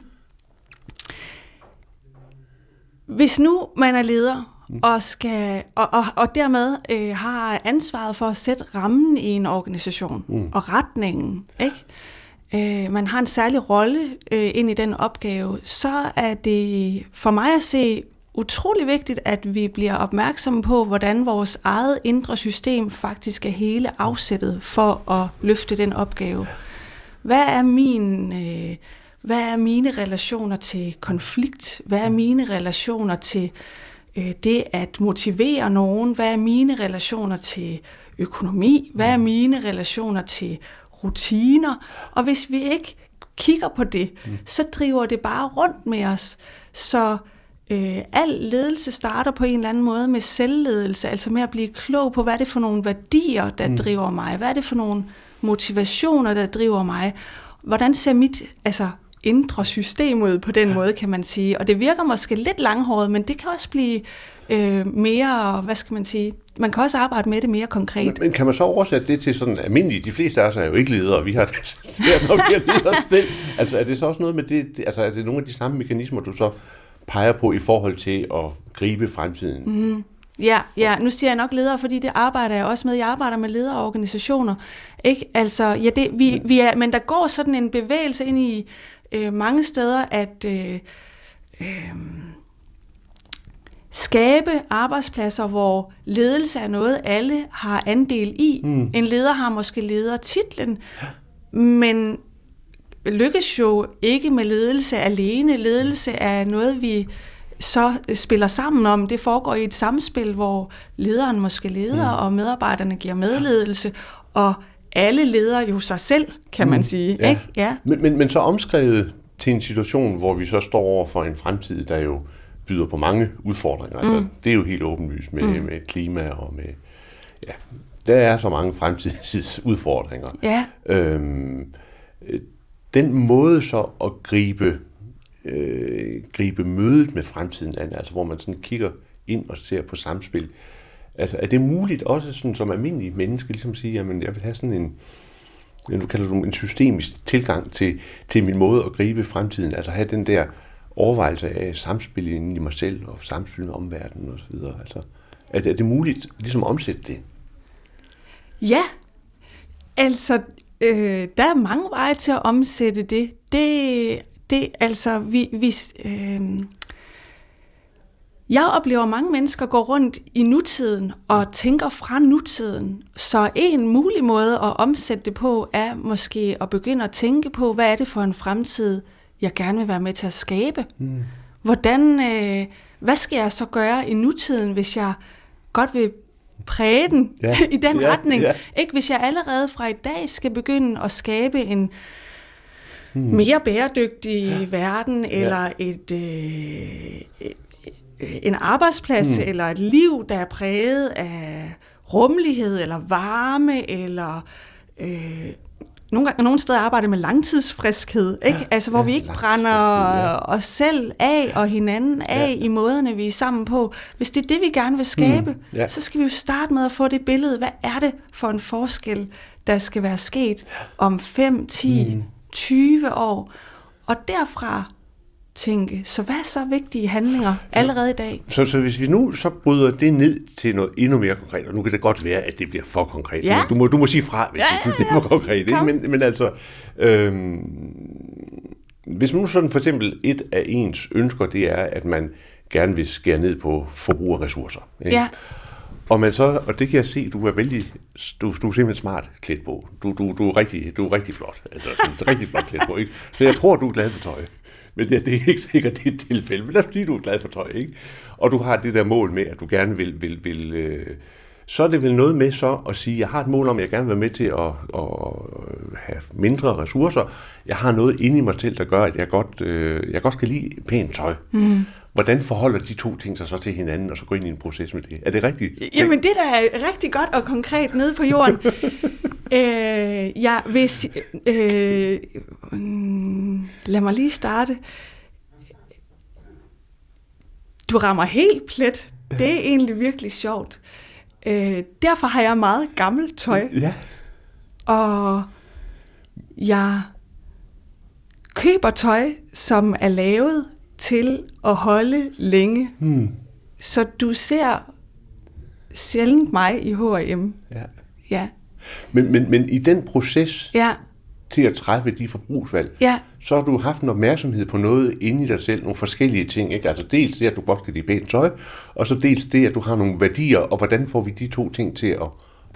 hvis nu man er leder, mm. og, skal, og, og, og dermed øh, har ansvaret for at sætte rammen i en organisation mm. og retningen. Ikke? Øh, man har en særlig rolle øh, ind i den opgave, så er det for mig at se utrolig vigtigt, at vi bliver opmærksomme på, hvordan vores eget indre system faktisk er hele afsættet for at løfte den opgave. Hvad er min... Øh, hvad er mine relationer til konflikt? Hvad er mine relationer til øh, det at motivere nogen? Hvad er mine relationer til økonomi? Hvad er mine relationer til rutiner? Og hvis vi ikke kigger på det, så driver det bare rundt med os. Så øh, al ledelse starter på en eller anden måde med selvledelse, altså med at blive klog på, hvad er det for nogle værdier, der mm. driver mig? Hvad er det for nogle motivationer, der driver mig? Hvordan ser mit altså, indre system ud på den ja. måde, kan man sige. Og det virker måske lidt langhåret, men det kan også blive øh, mere, hvad skal man sige, man kan også arbejde med det mere konkret. Men, men kan man så oversætte det til sådan almindeligt, de fleste af os er jo ikke ledere, vi har det svært nok at lede os selv. Altså er det så også noget med det, altså er det nogle af de samme mekanismer, du så peger på i forhold til at gribe fremtiden? Mm. Ja, ja, nu siger jeg nok ledere, fordi det arbejder jeg også med. Jeg arbejder med lederorganisationer. Ikke? Altså, ja, det, vi, vi er, men der går sådan en bevægelse ind i øh, mange steder at øh, øh, skabe arbejdspladser, hvor ledelse er noget, alle har andel i. Mm. En leder har måske ledertitlen, men lykkes jo ikke med ledelse alene. Ledelse er noget, vi så spiller sammen om. Det foregår i et samspil, hvor lederen måske leder, mm. og medarbejderne giver medledelse, og alle leder jo sig selv, kan man mm. sige. Ja. Ikke? Ja. Men, men, men så omskrevet til en situation, hvor vi så står over for en fremtid, der jo byder på mange udfordringer. Altså, mm. Altså, det er jo helt åbenlyst med, mm. med klima og med... Ja, der er så mange fremtidsudfordringer. Ja. Øhm, den måde så at gribe, øh, gribe mødet med fremtiden an, altså hvor man sådan kigger ind og ser på samspil, altså er det muligt også sådan som almindelig menneske, ligesom at sige, jamen jeg vil have sådan en, du kalder det en systemisk tilgang til, til min måde at gribe fremtiden, altså have den der overvejelse af samspil i mig selv og samspil med omverdenen og så videre. Altså, er det, er det muligt ligesom at omsætte det? Ja, altså øh, der er mange veje til at omsætte det. Det, det altså, vi, vi, øh, jeg oplever mange mennesker går rundt i nutiden og tænker fra nutiden. Så en mulig måde at omsætte det på er måske at begynde at tænke på, hvad er det for en fremtid, jeg gerne vil være med til at skabe. Mm. Hvordan, øh, hvad skal jeg så gøre i nutiden, hvis jeg godt vil præge den ja. i den ja, retning? Ja. Ikke hvis jeg allerede fra i dag skal begynde at skabe en hmm. mere bæredygtig ja. verden, eller ja. et, øh, en arbejdsplads mm. eller et liv, der er præget af rummelighed eller varme eller øh, nogle, gange, nogle steder arbejder med langtidsfriskhed, ikke? Ja, altså hvor ja, vi ikke brænder ja. os selv af og hinanden af ja. i måderne, vi er sammen på. Hvis det er det, vi gerne vil skabe, mm, ja. så skal vi jo starte med at få det billede. Hvad er det for en forskel, der skal være sket om 5, 10, mm. 20 år? Og derfra tænke, så hvad er så vigtige handlinger allerede i dag? Så, så hvis vi nu så bryder det ned til noget endnu mere konkret, og nu kan det godt være, at det bliver for konkret. Ja. Du, må, du må sige fra, hvis ja, ja, ja. det er for konkret. Ikke? Men, men altså, øhm, hvis nu sådan for eksempel et af ens ønsker, det er, at man gerne vil skære ned på forbrug af ressourcer. Ikke? Ja. Og, man så, og det kan jeg se, du er vældig, du, du er simpelthen smart klædt på. Du, du, du, er rigtig, du er rigtig flot. Altså, du er rigtig flot klædt på. Ikke? Så jeg tror, du er glad for tøj. Men det, det er ikke sikkert, det er et tilfælde. Men lad os sige, du er glad for tøj, ikke? Og du har det der mål med, at du gerne vil... vil, vil øh, så er det vel noget med så at sige, jeg har et mål om, at jeg gerne vil være med til at, at have mindre ressourcer. Jeg har noget inde i mig selv, der gør, at jeg godt, øh, jeg godt skal lide pænt tøj. Mm. Hvordan forholder de to ting sig så til hinanden, og så gå ind i en proces med det? Er det rigtigt? Jamen, det der er rigtig godt og konkret nede på jorden. øh, ja, hvis... Øh, lad mig lige starte. Du rammer helt plet. Det er egentlig virkelig sjovt. Øh, derfor har jeg meget gammelt tøj. Ja. Og jeg køber tøj, som er lavet til at holde længe. Hmm. Så du ser sjældent mig i H&M. Ja. Ja, Men, men, men i den proces ja, til at træffe de forbrugsvalg, ja, så har du haft en opmærksomhed på noget inde i dig selv, nogle forskellige ting. Ikke? Altså dels det, at du godt kan lide pænt tøj, og så dels det, at du har nogle værdier, og hvordan får vi de to ting til at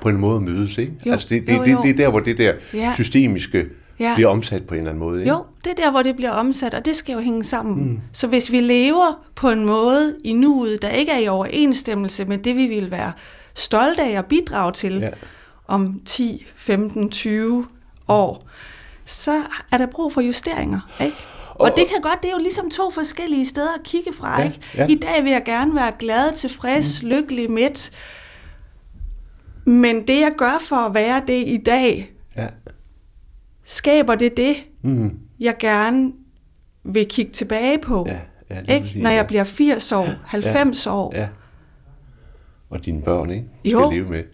på en måde mødes. Ikke? Jo, altså det, det, jo, det, jo. det er der, hvor det der Ja. systemiske Ja. bliver omsat på en eller anden måde. Ikke? Jo, det er der, hvor det bliver omsat, og det skal jo hænge sammen. Mm. Så hvis vi lever på en måde i nuet, der ikke er i overensstemmelse med det, vi vil være stolte af og bidrage til Ja. om 10, 15, 20 år, så er der brug for justeringer. Ikke? Og, Og- det kan godt, det er jo ligesom to forskellige steder at kigge fra. Ja, ikke? ja. I dag vil jeg gerne være glad, tilfreds, mm. lykkelig, midt. Men det, jeg gør for at være det i dag, Ja. skaber det det, Mm. jeg gerne vil kigge tilbage på. Ja, ja, lige ikke? præcis, Når ja. jeg bliver 80 år, 90 år. Ja. Og dine børn, ikke? Jo. Skal leve med.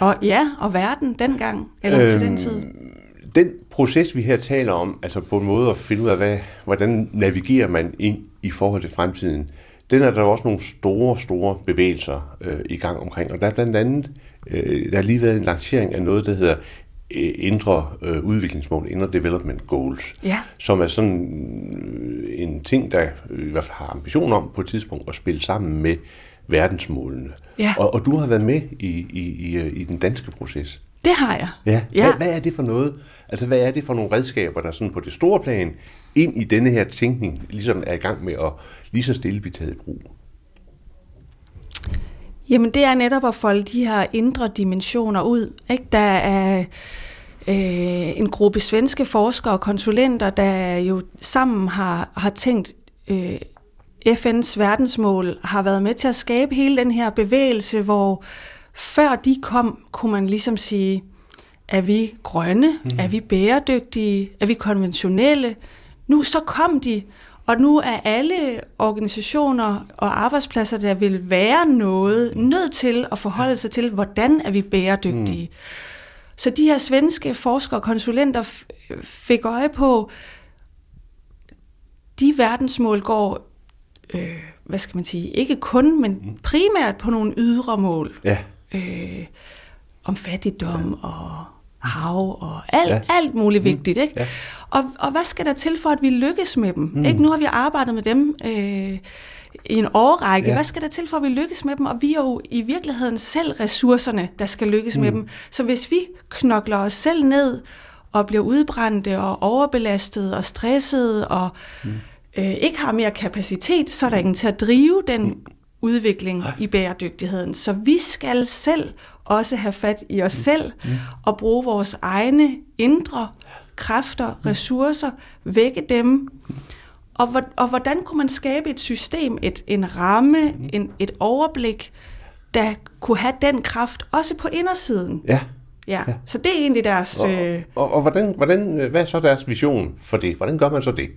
Og ja, og verden dengang, eller øhm, til den tid. Den proces, vi her taler om, altså på en måde at finde ud af, hvad, hvordan navigerer man ind i forhold til fremtiden, den er der også nogle store, store bevægelser øh, i gang omkring. Og der er blandt andet, øh, der har lige været en lancering af noget, der hedder øh, indre øh, udviklingsmål, indre development goals, Ja. som er sådan øh, en ting, der øh, i hvert fald har ambition om på et tidspunkt at spille sammen med verdensmålene. Ja. Og, og du har været med i, i, i, øh, i den danske proces. Det har jeg. Ja. Ja. Hvad, hvad er det for noget? Altså, hvad er det for nogle redskaber, der sådan på det store plan ind i denne her tænkning ligesom er i gang med at lige så stille blive taget i brug? Jamen det er netop at folde de her indre dimensioner ud. Ikke? Der er øh, en gruppe svenske forskere og konsulenter, der jo sammen har, har tænkt, øh, FN's verdensmål har været med til at skabe hele den her bevægelse, hvor før de kom, kunne man ligesom sige, er vi grønne? Mm. Er vi bæredygtige? Er vi konventionelle? Nu så kom de, og nu er alle organisationer og arbejdspladser, der vil være noget, nødt til at forholde sig til, hvordan er vi bæredygtige. Mm. Så de her svenske forskere og konsulenter fik øje på, de verdensmål går, øh, hvad skal man sige, ikke kun, men primært på nogle ydre mål Ja. Øh, om fattigdom og hav og alt, Ja. ja. alt muligt vigtigt. Ikke? Ja. Og, og hvad skal der til for, at vi lykkes med dem? Mm. Ikke? Nu har vi arbejdet med dem øh, i en årrække. Ja. Ja. Hvad skal der til for, at vi lykkes med dem? Og vi er jo i virkeligheden selv ressourcerne, der skal lykkes mm. med dem. Så hvis vi knokler os selv ned og bliver udbrændte og overbelastet og stresset og mm. øh, ikke har mere kapacitet, så er der ingen til at drive den mm. Udvikling Nej. i bæredygtigheden. Så vi skal selv også have fat i os selv Mm. og bruge vores egne indre kræfter, ressourcer, vække dem. Og, hvor- og hvordan kunne man skabe et system, et, en ramme, Mm. en, et overblik, der kunne have den kraft også på indersiden? Ja. Ja, så det er egentlig deres... Og, Øh, og, og hvordan, hvordan, øh, hvad er så deres vision for det? Hvordan gør man så det?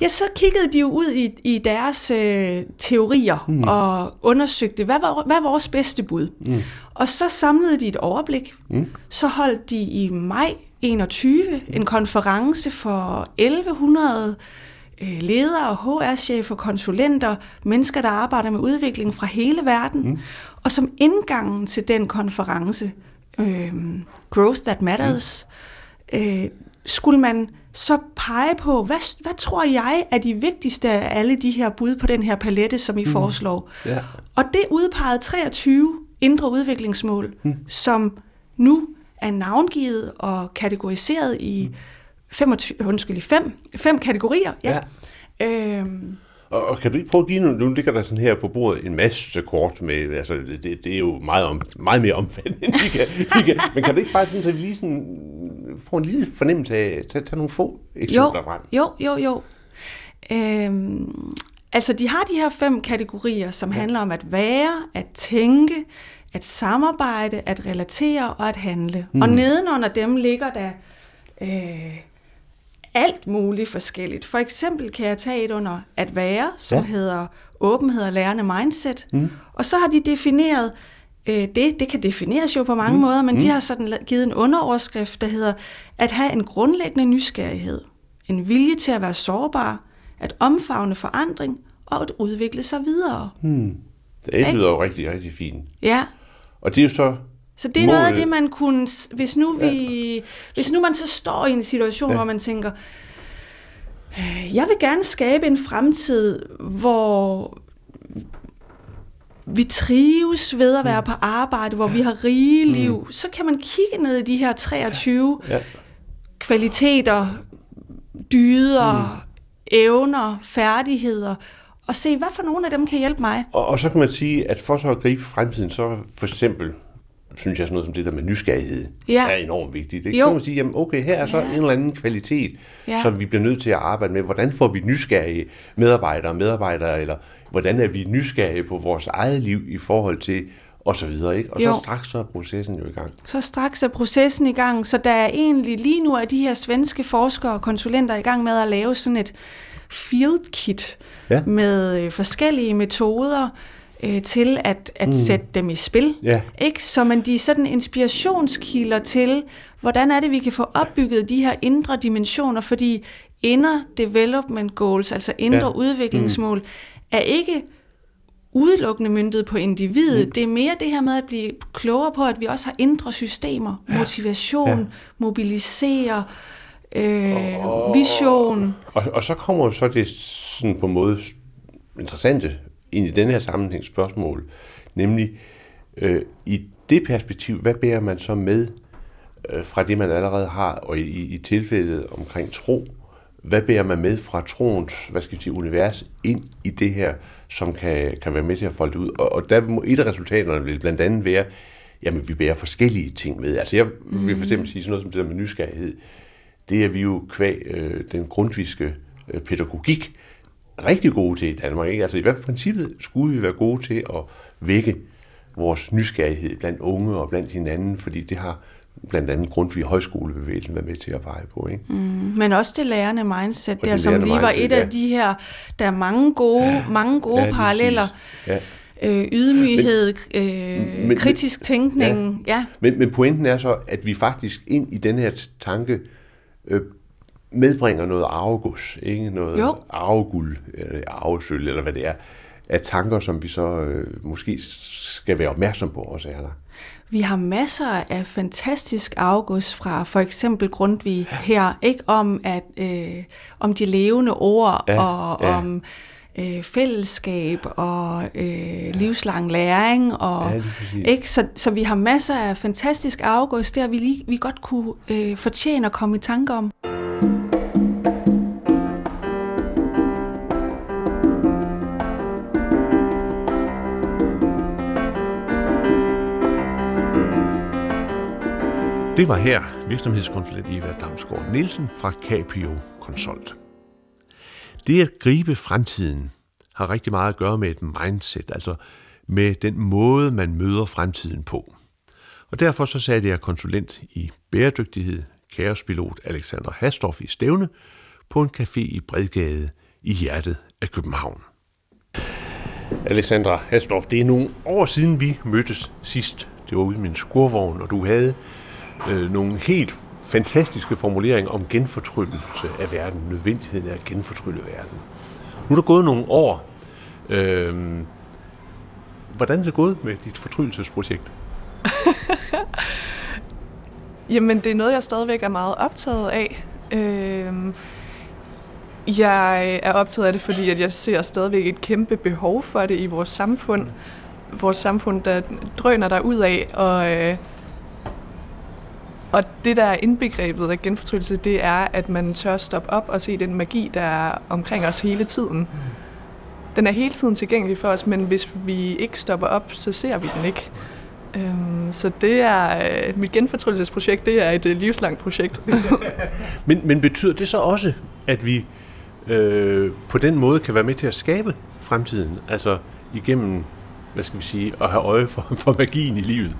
Ja, så kiggede de jo ud i, i deres øh, teorier mm. og undersøgte, hvad var, hvad var vores bedste bud? Mm. Og så samlede de et overblik. Mm. Så holdt de i maj 21 en konference for 1100 øh, ledere, HR-chefer, konsulenter, mennesker, der arbejder med udvikling fra hele verden. Mm. Og som indgangen til den konference, øh, Growth That Matters, mm. øh, skulle man så pege på, hvad, hvad tror jeg er de vigtigste af alle de her bud på den her palette, som I mm. foreslår? Ja. Og det udpegede 23 indre udviklingsmål, mm. som nu er navngivet og kategoriseret i 25, undskyld, i fem, fem kategorier. Ja. ja. Øhm, Og, og kan du ikke prøve at give nogle, nu ligger der sådan her på bordet en masse kort med, altså det, det er jo meget, om, meget mere omfattende, end vi kan, vi kan, men kan du ikke bare sådan, så vi lige sådan, få en lille fornemmelse af, tage, tage nogle få eksempler jo, frem? jo, jo, jo. Øhm, altså, de har de her fem kategorier, som ja. handler om at være, at tænke, at samarbejde, at relatere og at handle. Mm. Og nedenunder dem ligger der øh, alt muligt forskelligt. For eksempel kan jeg tage et under at være, som Ja. hedder åbenhed og lærende mindset. Mm. Og så har de defineret, øh, det, det kan defineres jo på mange mm. måder, men mm. de har sådan givet en underoverskrift, der hedder at have en grundlæggende nysgerrighed, en vilje til at være sårbar, at omfavne forandring og at udvikle sig videre. Hmm. Det lyder jo rigtig, rigtig fint. Ja. Og det er jo så så det er noget af det, man kunne... Hvis nu, vi, ja. hvis nu man så står i en situation, ja. hvor man tænker, øh, jeg vil gerne skabe en fremtid, hvor vi trives ved at være mm. på arbejde, hvor vi har rige mm. liv, mm. så kan man kigge ned i de her 23 ja. kvaliteter, dyder, mm. evner, færdigheder, og se, hvad for nogle af dem kan hjælpe mig. Og, og så kan man sige, at for så at gribe fremtiden, så for eksempel synes jeg sådan noget som det der med nysgerrighed ja. er enormt vigtigt. Det kan man sige, jamen okay, her er så ja. en eller anden kvalitet, ja. som vi bliver nødt til at arbejde med. Hvordan får vi nysgerrige medarbejdere og medarbejdere, eller hvordan er vi nysgerrige på vores eget liv i forhold til og så videre, ikke? Og jo. så straks så er processen jo i gang. Så straks er processen i gang, så der er egentlig lige nu er de her svenske forskere og konsulenter i gang med at lave sådan et field kit ja. med øh, forskellige metoder, øh, til at, at mm. sætte dem i spil. Yeah. Ikke? Så man de er sådan inspirationskilder til, hvordan er det, vi kan få opbygget de her indre dimensioner, fordi inner development goals, altså indre yeah. udviklingsmål, mm. er ikke udelukkende myndet på individet. Mm. Det er mere det her med at blive klogere på, at vi også har indre systemer, ja. motivation, ja. mobilisere, øh, og, vision. Og, og så kommer så det sådan på en måde interessante ind i den her sammenhæng spørgsmål, nemlig øh, i det perspektiv, hvad bærer man så med øh, fra det, man allerede har, og i, i tilfældet omkring tro, hvad bærer man med fra troens hvad skal jeg sige, univers ind i det her, som kan, kan være med til at folde ud? Og, og der må et af resultaterne vil blandt andet være, jamen vi bærer forskellige ting med. Altså jeg vil for eksempel sige sådan noget som det der med nysgerrighed. Det er vi jo kvæg øh, den grundviske øh, pædagogik rigtig gode til i Danmark. Ikke? Altså i hvert fald princippet skulle vi være gode til at vække vores nysgerrighed blandt unge og blandt hinanden, fordi det har blandt andet Grundtvig Højskolebevægelsen været med til at pege på. Ikke? Mm, men også det lærende mindset, der som lige var et ja. af de her, der er mange gode, ja, mange gode ja, paralleller. Ja. Øh, ydmyghed, men, øh, men, kritisk tænkning. Ja. ja. Men, men pointen er så, at vi faktisk ind i den her tanke øh, medbringer noget arvegods, ikke? Noget jo. arveguld, eller arvesøl, eller hvad det er, af tanker, som vi så øh, måske skal være opmærksom på også er der. Vi har masser af fantastisk arvegods fra for eksempel Grundtvig ja. her, ikke om at øh, om de levende ord ja, og ja. om øh, fællesskab og øh, ja. livslang læring og ja, ikke så, så vi har masser af fantastisk arvegods der vi lige vi godt kunne øh, fortjene at komme i tanke om. Det var her virksomhedskonsulent Eva Damsgaard Nielsen fra Capio Consult. Det at gribe fremtiden har rigtig meget at gøre med et mindset, altså med den måde, man møder fremtiden på. Og derfor så sagde jeg konsulent i bæredygtighed, kaospilot Alexander Hastorf i Stævne, på en café i Bredgade i hjertet af København. Alexandra Hastorf, det er nogle år siden vi mødtes sidst. Det var ude i min skurvogn, og du havde øh, nogle helt fantastiske formuleringer om genfortryllelse af verden, nødvendigheden af at genfortrylle verden. Nu er der gået nogle år. Øh, hvordan er det gået med dit fortryllelsesprojekt? Jamen, det er noget, jeg stadigvæk er meget optaget af. Øh, jeg er optaget af det, fordi at jeg ser stadigvæk et kæmpe behov for det i vores samfund. Vores samfund, der drøner der ud af, og øh, og det, der er indbegrebet af genfortryllelse, det er, at man tør stoppe op og se den magi, der er omkring os hele tiden. Den er hele tiden tilgængelig for os, men hvis vi ikke stopper op, så ser vi den ikke. Øhm, så det er øh, mit genfortryllelsesprojekt, det er et øh, livslangt projekt. men, men betyder det så også, at vi øh, på den måde kan være med til at skabe fremtiden? Altså igennem, hvad skal vi sige, at have øje for, for magien i livet?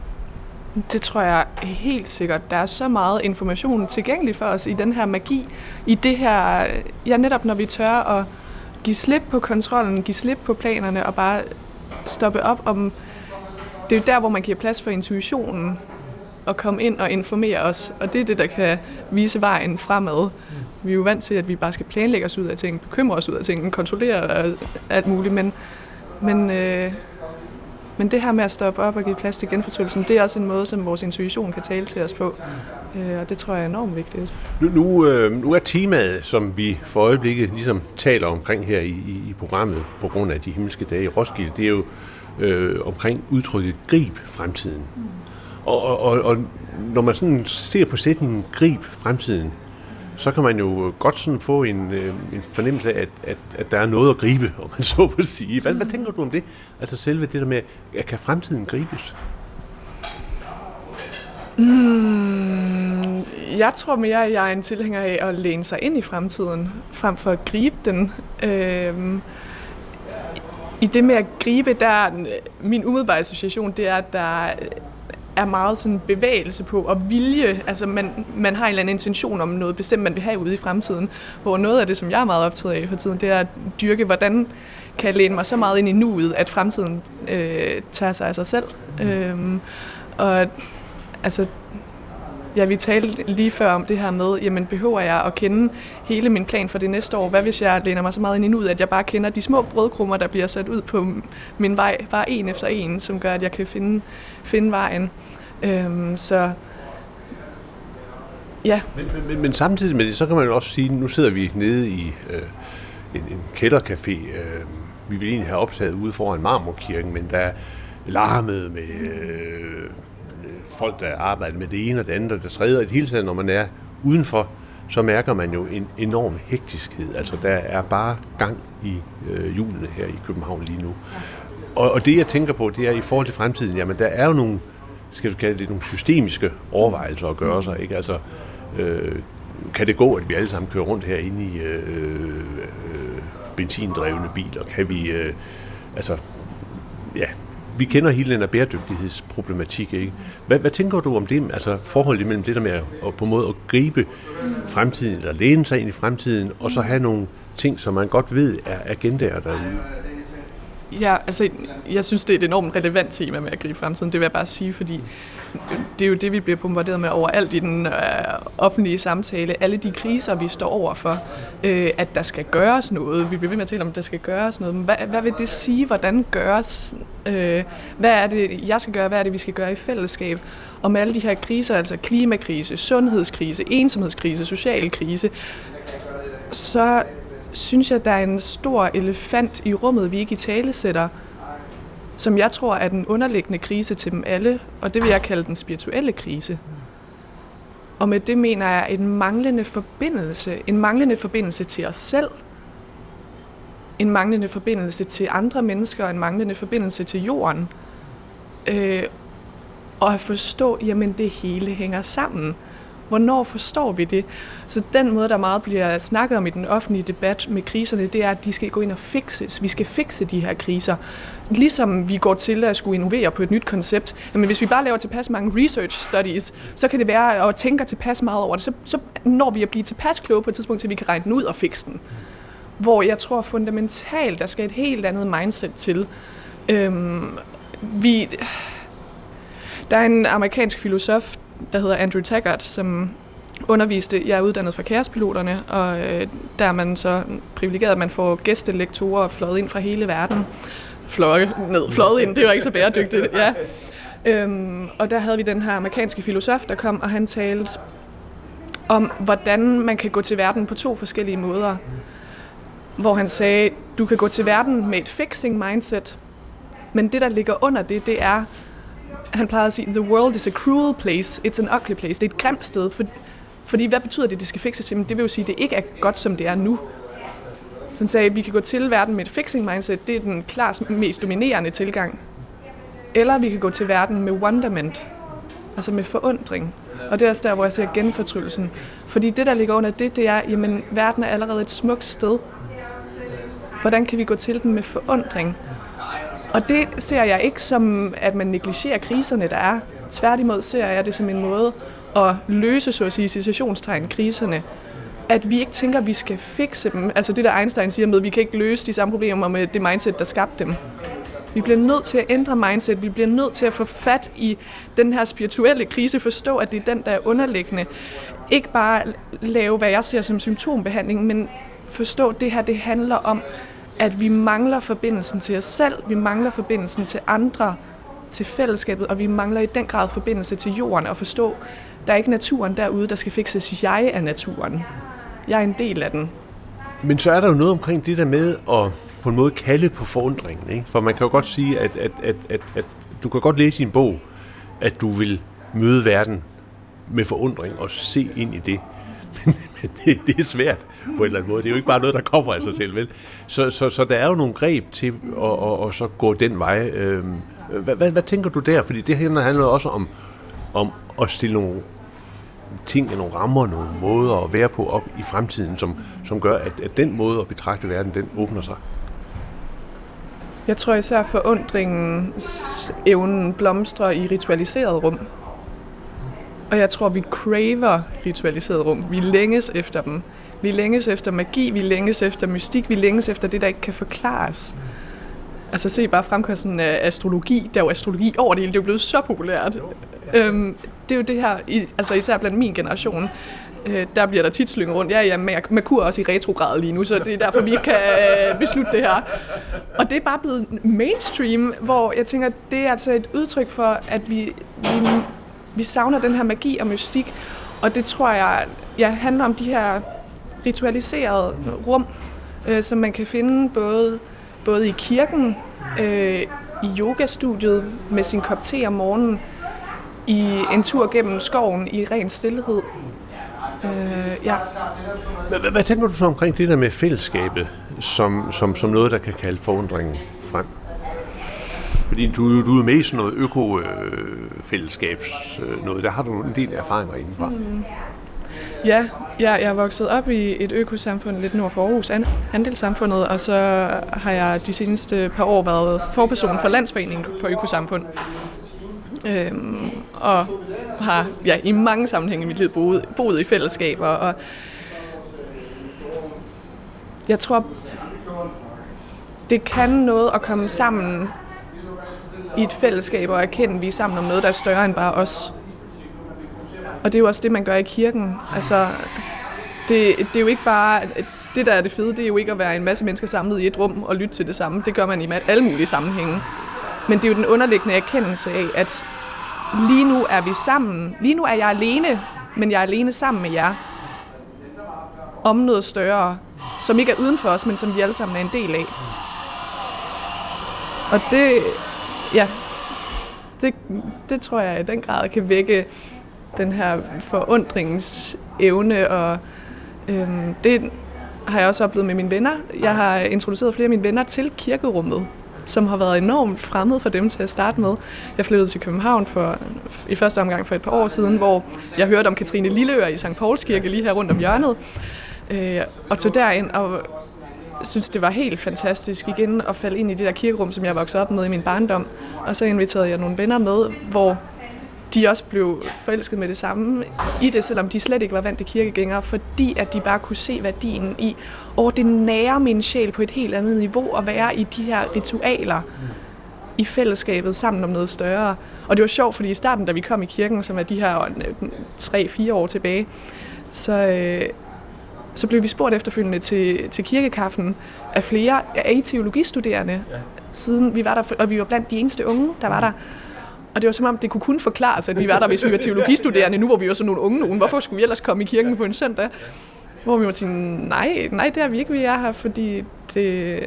Det tror jeg helt sikkert. Der er så meget information tilgængelig for os i den her magi, i det her, ja netop når vi tør at give slip på kontrollen, give slip på planerne og bare stoppe op om, det er jo der, hvor man giver plads for intuitionen og komme ind og informere os, og det er det, der kan vise vejen fremad. Vi er jo vant til, at vi bare skal planlægge os ud af ting, bekymre os ud af ting, kontrollere alt muligt, men, men øh, men det her med at stoppe op og give plads til genfortryllelsen, det er også en måde, som vores intuition kan tale til os på. Øh, og det tror jeg er enormt vigtigt. Nu, nu, øh, nu er temaet, som vi for øjeblikket ligesom taler omkring her i, i, i programmet, på grund af de himmelske dage i Roskilde, det er jo øh, omkring udtrykket grib fremtiden. Mm. Og, og, og, og når man sådan ser på sætningen grib fremtiden, så kan man jo godt sådan få en, øh, en fornemmelse af, at, at, at der er noget at gribe, om man så på sige. Hvad, hvad tænker du om det? Altså selve det der med, at kan fremtiden gribes? Mm, jeg tror mere, at jeg er en tilhænger af at læne sig ind i fremtiden, frem for at gribe den. Øhm, I det med at gribe, der min umiddelbare association, det er, at der er meget sådan bevægelse på og vilje. Altså man, man har en eller anden intention om noget bestemt, man vil have ude i fremtiden. Hvor noget af det, som jeg er meget optaget af for tiden, det er at dyrke, hvordan kan jeg læne mig så meget ind i nuet, at fremtiden øh, tager sig af sig selv. Mm. Øhm, og altså, ja, vi talte lige før om det her med, jamen behøver jeg at kende hele min plan for det næste år? Hvad hvis jeg læner mig så meget ind i nuet, at jeg bare kender de små brødkrummer, der bliver sat ud på min vej, bare en efter en, som gør, at jeg kan finde, finde vejen. Øhm, så ja. Men, men, men, men samtidig med det, så kan man jo også sige, nu sidder vi nede i øh, en, en kældercafé. Øh, vi vil egentlig have optaget ude foran Marmorkirken, men der er larmet med øh, folk, der arbejder med det ene og det andet og det tredje. Og det hele taget, når man er udenfor, så mærker man jo en enorm hektiskhed. Altså, der er bare gang i øh, julene her i København lige nu. Og, og det, jeg tænker på, det er i forhold til fremtiden, jamen, der er jo nogle skal du kalde det, nogle systemiske overvejelser at gøre sig. Ikke? Altså, øh, kan det gå, at vi alle sammen kører rundt her inde i øh, øh, benzindrevne biler? Kan vi, øh, altså, ja, vi kender hele den her bæredygtighedsproblematik, ikke? Hvad, hvad tænker du om det, altså forholdet mellem det der med at, at på en måde at gribe fremtiden, eller læne sig ind i fremtiden, og så have nogle ting, som man godt ved er agendaer derude? Ja, altså, jeg synes, det er et enormt relevant tema med at gribe fremtiden, det vil jeg bare sige, fordi det er jo det, vi bliver bombarderet med overalt i den øh, offentlige samtale. Alle de kriser, vi står overfor, øh, at der skal gøres noget. Vi bliver ved med at tale om, at der skal gøres noget. Men hvad, hvad vil det sige? Hvordan gøres? Øh, hvad er det, jeg skal gøre? Hvad er det, vi skal gøre i fællesskab? Og med alle de her kriser, altså klimakrise, sundhedskrise, ensomhedskrise, social krise, så synes jeg, der er en stor elefant i rummet, vi ikke i tale sætter, som jeg tror er den underliggende krise til dem alle, og det vil jeg kalde den spirituelle krise. Og med det mener jeg en manglende forbindelse, en manglende forbindelse til os selv, en manglende forbindelse til andre mennesker, en manglende forbindelse til jorden, øh, og at forstå, jamen det hele hænger sammen. Hvornår forstår vi det? Så den måde, der meget bliver snakket om i den offentlige debat med kriserne, det er, at de skal gå ind og fikses. Vi skal fikse de her kriser. Ligesom vi går til at skulle innovere på et nyt koncept. Men hvis vi bare laver tilpas mange research studies, så kan det være, at tænker tilpas meget over det, så, så når vi at blive tilpas kloge på et tidspunkt, til vi kan regne den ud og fikse den. Hvor jeg tror fundamentalt, der skal et helt andet mindset til. Øhm, vi, der er en amerikansk filosof, der hedder Andrew Taggart, som underviste, jeg er uddannet fra kærespiloterne, og øh, der er man så privilegeret, at man får gæstelektorer fløjet ind fra hele verden. Fløje ned, fløjet ind, det var ikke så bæredygtigt, ja. Øhm, og der havde vi den her amerikanske filosof, der kom, og han talte om, hvordan man kan gå til verden på to forskellige måder. Hvor han sagde, du kan gå til verden med et fixing mindset, men det, der ligger under det, det er, han plejede at sige, the world is a cruel place, it's an ugly place. Det er et grimt sted, for, fordi hvad betyder det, det skal fikses? Jamen, det vil jo sige, at det ikke er godt, som det er nu. Så han sagde, at vi kan gå til verden med et fixing mindset, det er den klart mest dominerende tilgang. Eller vi kan gå til verden med wonderment, altså med forundring. Og det er også der, hvor jeg ser genfortryllelsen. Fordi det, der ligger under det, det er, jamen, verden er allerede et smukt sted. Hvordan kan vi gå til den med forundring? Og det ser jeg ikke som, at man negligerer kriserne, der er. Tværtimod ser jeg det som en måde at løse, så at sige, situationstegn kriserne. At vi ikke tænker, at vi skal fikse dem. Altså det, der Einstein siger med, at vi kan ikke løse de samme problemer med det mindset, der skabte dem. Vi bliver nødt til at ændre mindset. Vi bliver nødt til at få fat i den her spirituelle krise. Forstå, at det er den, der er underliggende. Ikke bare lave, hvad jeg ser som symptombehandling, men forstå, at det her det handler om at vi mangler forbindelsen til os selv, vi mangler forbindelsen til andre, til fællesskabet, og vi mangler i den grad forbindelse til jorden og forstå, der er ikke naturen derude, der skal fikses. Jeg er naturen. Jeg er en del af den. Men så er der jo noget omkring det der med at på en måde kalde på forundringen. Ikke? For man kan jo godt sige, at, at, at, at, at du kan godt læse i en bog, at du vil møde verden med forundring og se ind i det. Men det, det er svært på en eller anden måde. Det er jo ikke bare noget, der kommer af sig selv, vel? Så, så, så der er jo nogle greb til at, at, at så gå den vej. Øhm, hvad, hvad, hvad tænker du der? Fordi det her handler også om, om at stille nogle ting, nogle rammer, nogle måder at være på op i fremtiden, som, som gør, at, at den måde at betragte verden, den åbner sig. Jeg tror især forundringens evnen blomstrer i ritualiseret rum. Og jeg tror, vi craver ritualiseret rum. Vi længes efter dem. Vi længes efter magi, vi længes efter mystik, vi længes efter det, der ikke kan forklares. Altså se bare fremkørselen af astrologi. Der er jo astrologi over det hele. Det er jo blevet så populært. Øhm, det er jo det her, altså især blandt min generation, øh, der bliver der tit slynget rundt. Ja, ja, Merkur er også i retrograd lige nu, så det er derfor, vi kan øh, beslutte det her. Og det er bare blevet mainstream, hvor jeg tænker, det er altså et udtryk for, at vi, vi, vi savner den her magi og mystik, og det tror jeg ja, handler om de her ritualiserede rum, øh, som man kan finde både, både i kirken, øh, i yogastudiet med sin kop te om morgenen, i en tur gennem skoven i ren stillhed. Øh, ja. Hvad, hvad tænker du så omkring det der med fællesskabet, som, som, som noget, der kan kalde forundringen frem? Fordi du, du er sådan noget øko-fællesskabs øh, noget. Der har du en del erfaringer indenfra. Mm. Ja, ja, jeg er vokset op i et økosamfund lidt nord for Aarhus, Andelssamfundet, og så har jeg de seneste par år været forperson for Landsforeningen for Økosamfund. Øhm, og har ja, i mange sammenhænge i mit liv boet, boet i fællesskaber. Og jeg tror, det kan noget at komme sammen i et fællesskab og erkende, at vi er sammen om noget, der er større end bare os. Og det er jo også det, man gør i kirken. Altså, det, det er jo ikke bare... Det, der er det fede, det er jo ikke at være en masse mennesker samlet i et rum og lytte til det samme. Det gør man i alle mulige sammenhænge. Men det er jo den underliggende erkendelse af, at lige nu er vi sammen. Lige nu er jeg alene, men jeg er alene sammen med jer. Om noget større, som ikke er uden for os, men som vi alle sammen er en del af. Og det, ja, det, det tror jeg i den grad kan vække den her forundringens evne, og øhm, det har jeg også oplevet med mine venner. Jeg har introduceret flere af mine venner til kirkerummet som har været enormt fremmed for dem til at starte med. Jeg flyttede til København for, i første omgang for et par år siden, hvor jeg hørte om Katrine Lilleør i St. Pauls Kirke lige her rundt om hjørnet, øh, og tog derind og synes, det var helt fantastisk igen at falde ind i det der kirkerum, som jeg voksede op med i min barndom. Og så inviterede jeg nogle venner med, hvor de også blev forelsket med det samme i det, selvom de slet ikke var vant til kirkegængere, fordi at de bare kunne se værdien i, og det nærer min sjæl på et helt andet niveau at være i de her ritualer i fællesskabet sammen om noget større. Og det var sjovt, fordi i starten, da vi kom i kirken, som er de her 3-4 år tilbage, så, øh, så blev vi spurgt efterfølgende til, til kirkekaffen af flere af teologistuderende, ja. siden vi var der, og vi var blandt de eneste unge, der var der. Og det var som om, det kunne kun forklares, at vi var der, hvis vi var teologistuderende. Nu hvor vi var sådan nogle unge nogen. Hvorfor skulle vi ellers komme i kirken på en søndag? Hvor vi må sige, nej, nej, det er vi ikke. Vi er her, fordi det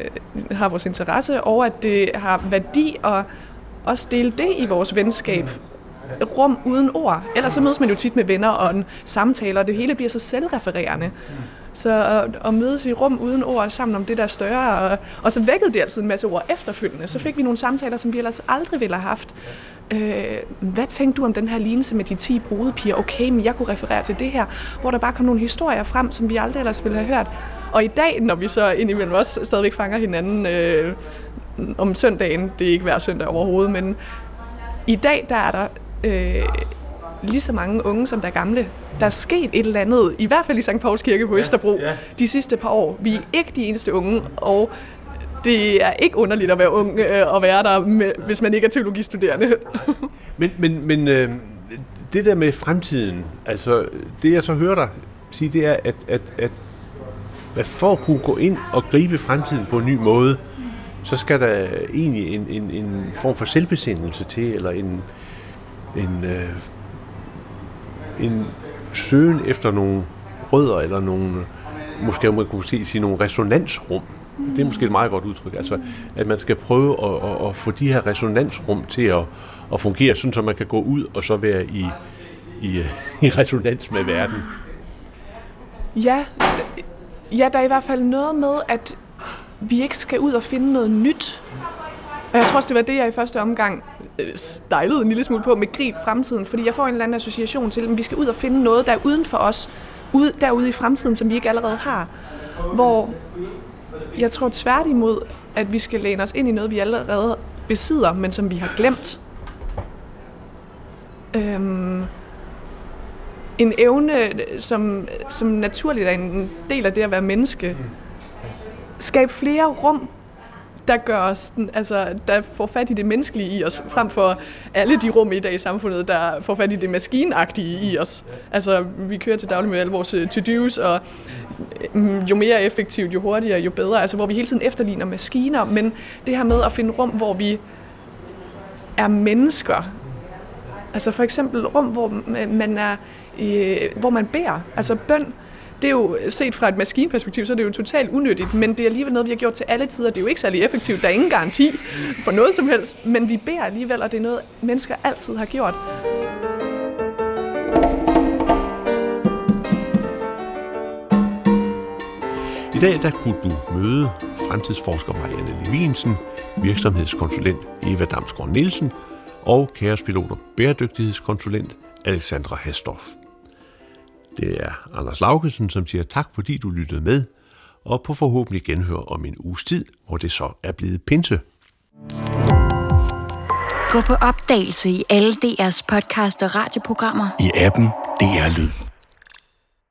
har vores interesse, og at det har værdi at også dele det i vores venskab. Rum uden ord. Ellers så mødes man jo tit med venner og en samtale, og det hele bliver så selvrefererende. Så at, at mødes i rum uden ord sammen om det der større, og, og så vækkede det altid en masse ord efterfølgende. Så fik vi nogle samtaler, som vi ellers aldrig ville have haft. Øh, hvad tænkte du om den her lignelse med de 10 brudepiger? Okay, men jeg kunne referere til det her, hvor der bare kom nogle historier frem, som vi aldrig ellers ville have hørt. Og i dag, når vi så indimellem også stadigvæk fanger hinanden øh, om søndagen, det er ikke hver søndag overhovedet, men i dag, der er der øh, lige så mange unge, som der er gamle. Der er sket et eller andet, i hvert fald i St. Pauls Kirke på Østerbro, ja, ja. de sidste par år. Vi er ikke de eneste unge, og det er ikke underligt at være ung øh, og være der, med, hvis man ikke er teologistuderende. men men, men øh, det der med fremtiden, altså det jeg så hører dig sige, det er, at, at, at at for at kunne gå ind og gribe fremtiden på en ny måde, så skal der egentlig en, en, en form for selvbesindelse til, eller en, en, øh, en søgen efter nogle rødder, eller nogle, måske man kunne sige, nogle resonansrum. Det er måske et meget godt udtryk. Altså, at man skal prøve at, at, at få de her resonansrum til at, at fungere, sådan så man kan gå ud og så være i, i, i resonans med verden. Ja, ja, der er i hvert fald noget med, at vi ikke skal ud og finde noget nyt. Og jeg tror også, det var det, jeg i første omgang Øh, stejlet en lille smule på med grib fremtiden, fordi jeg får en eller anden association til, at vi skal ud og finde noget, der er uden for os, ude, derude i fremtiden, som vi ikke allerede har. Hvor jeg tror tværtimod, at vi skal læne os ind i noget, vi allerede besidder, men som vi har glemt. Øhm, en evne, som, som naturligt er en del af det at være menneske. Skab flere rum, der gør os, altså, der får fat i det menneskelige i os, frem for alle de rum i dag i samfundet, der får fat i det maskinagtige i os. Altså, vi kører til daglig med alle vores øh, to-dos, og mm, jo mere effektivt, jo hurtigere, jo bedre. Altså, hvor vi hele tiden efterligner maskiner, men det her med at finde rum, hvor vi er mennesker. Altså for eksempel rum, hvor man er øh, hvor man beder. Altså bøn, det er jo set fra et maskinperspektiv, så er det jo totalt unyttigt, men det er alligevel noget, vi har gjort til alle tider. Det er jo ikke særlig effektivt, der er ingen garanti for noget som helst, men vi beder alligevel, og det er noget, mennesker altid har gjort. I dag der kunne du møde fremtidsforsker Marianne Levinsen, virksomhedskonsulent Eva Damsgaard Nielsen og kaospilot bæredygtighedskonsulent Alexandra Hastorf. Det er Anders Laugesen, som siger tak, fordi du lyttede med, og på forhåbentlig genhør om en uges tid, hvor det så er blevet pinse. Gå på opdagelse i alle DR's podcast og radioprogrammer. I appen DR Lyd.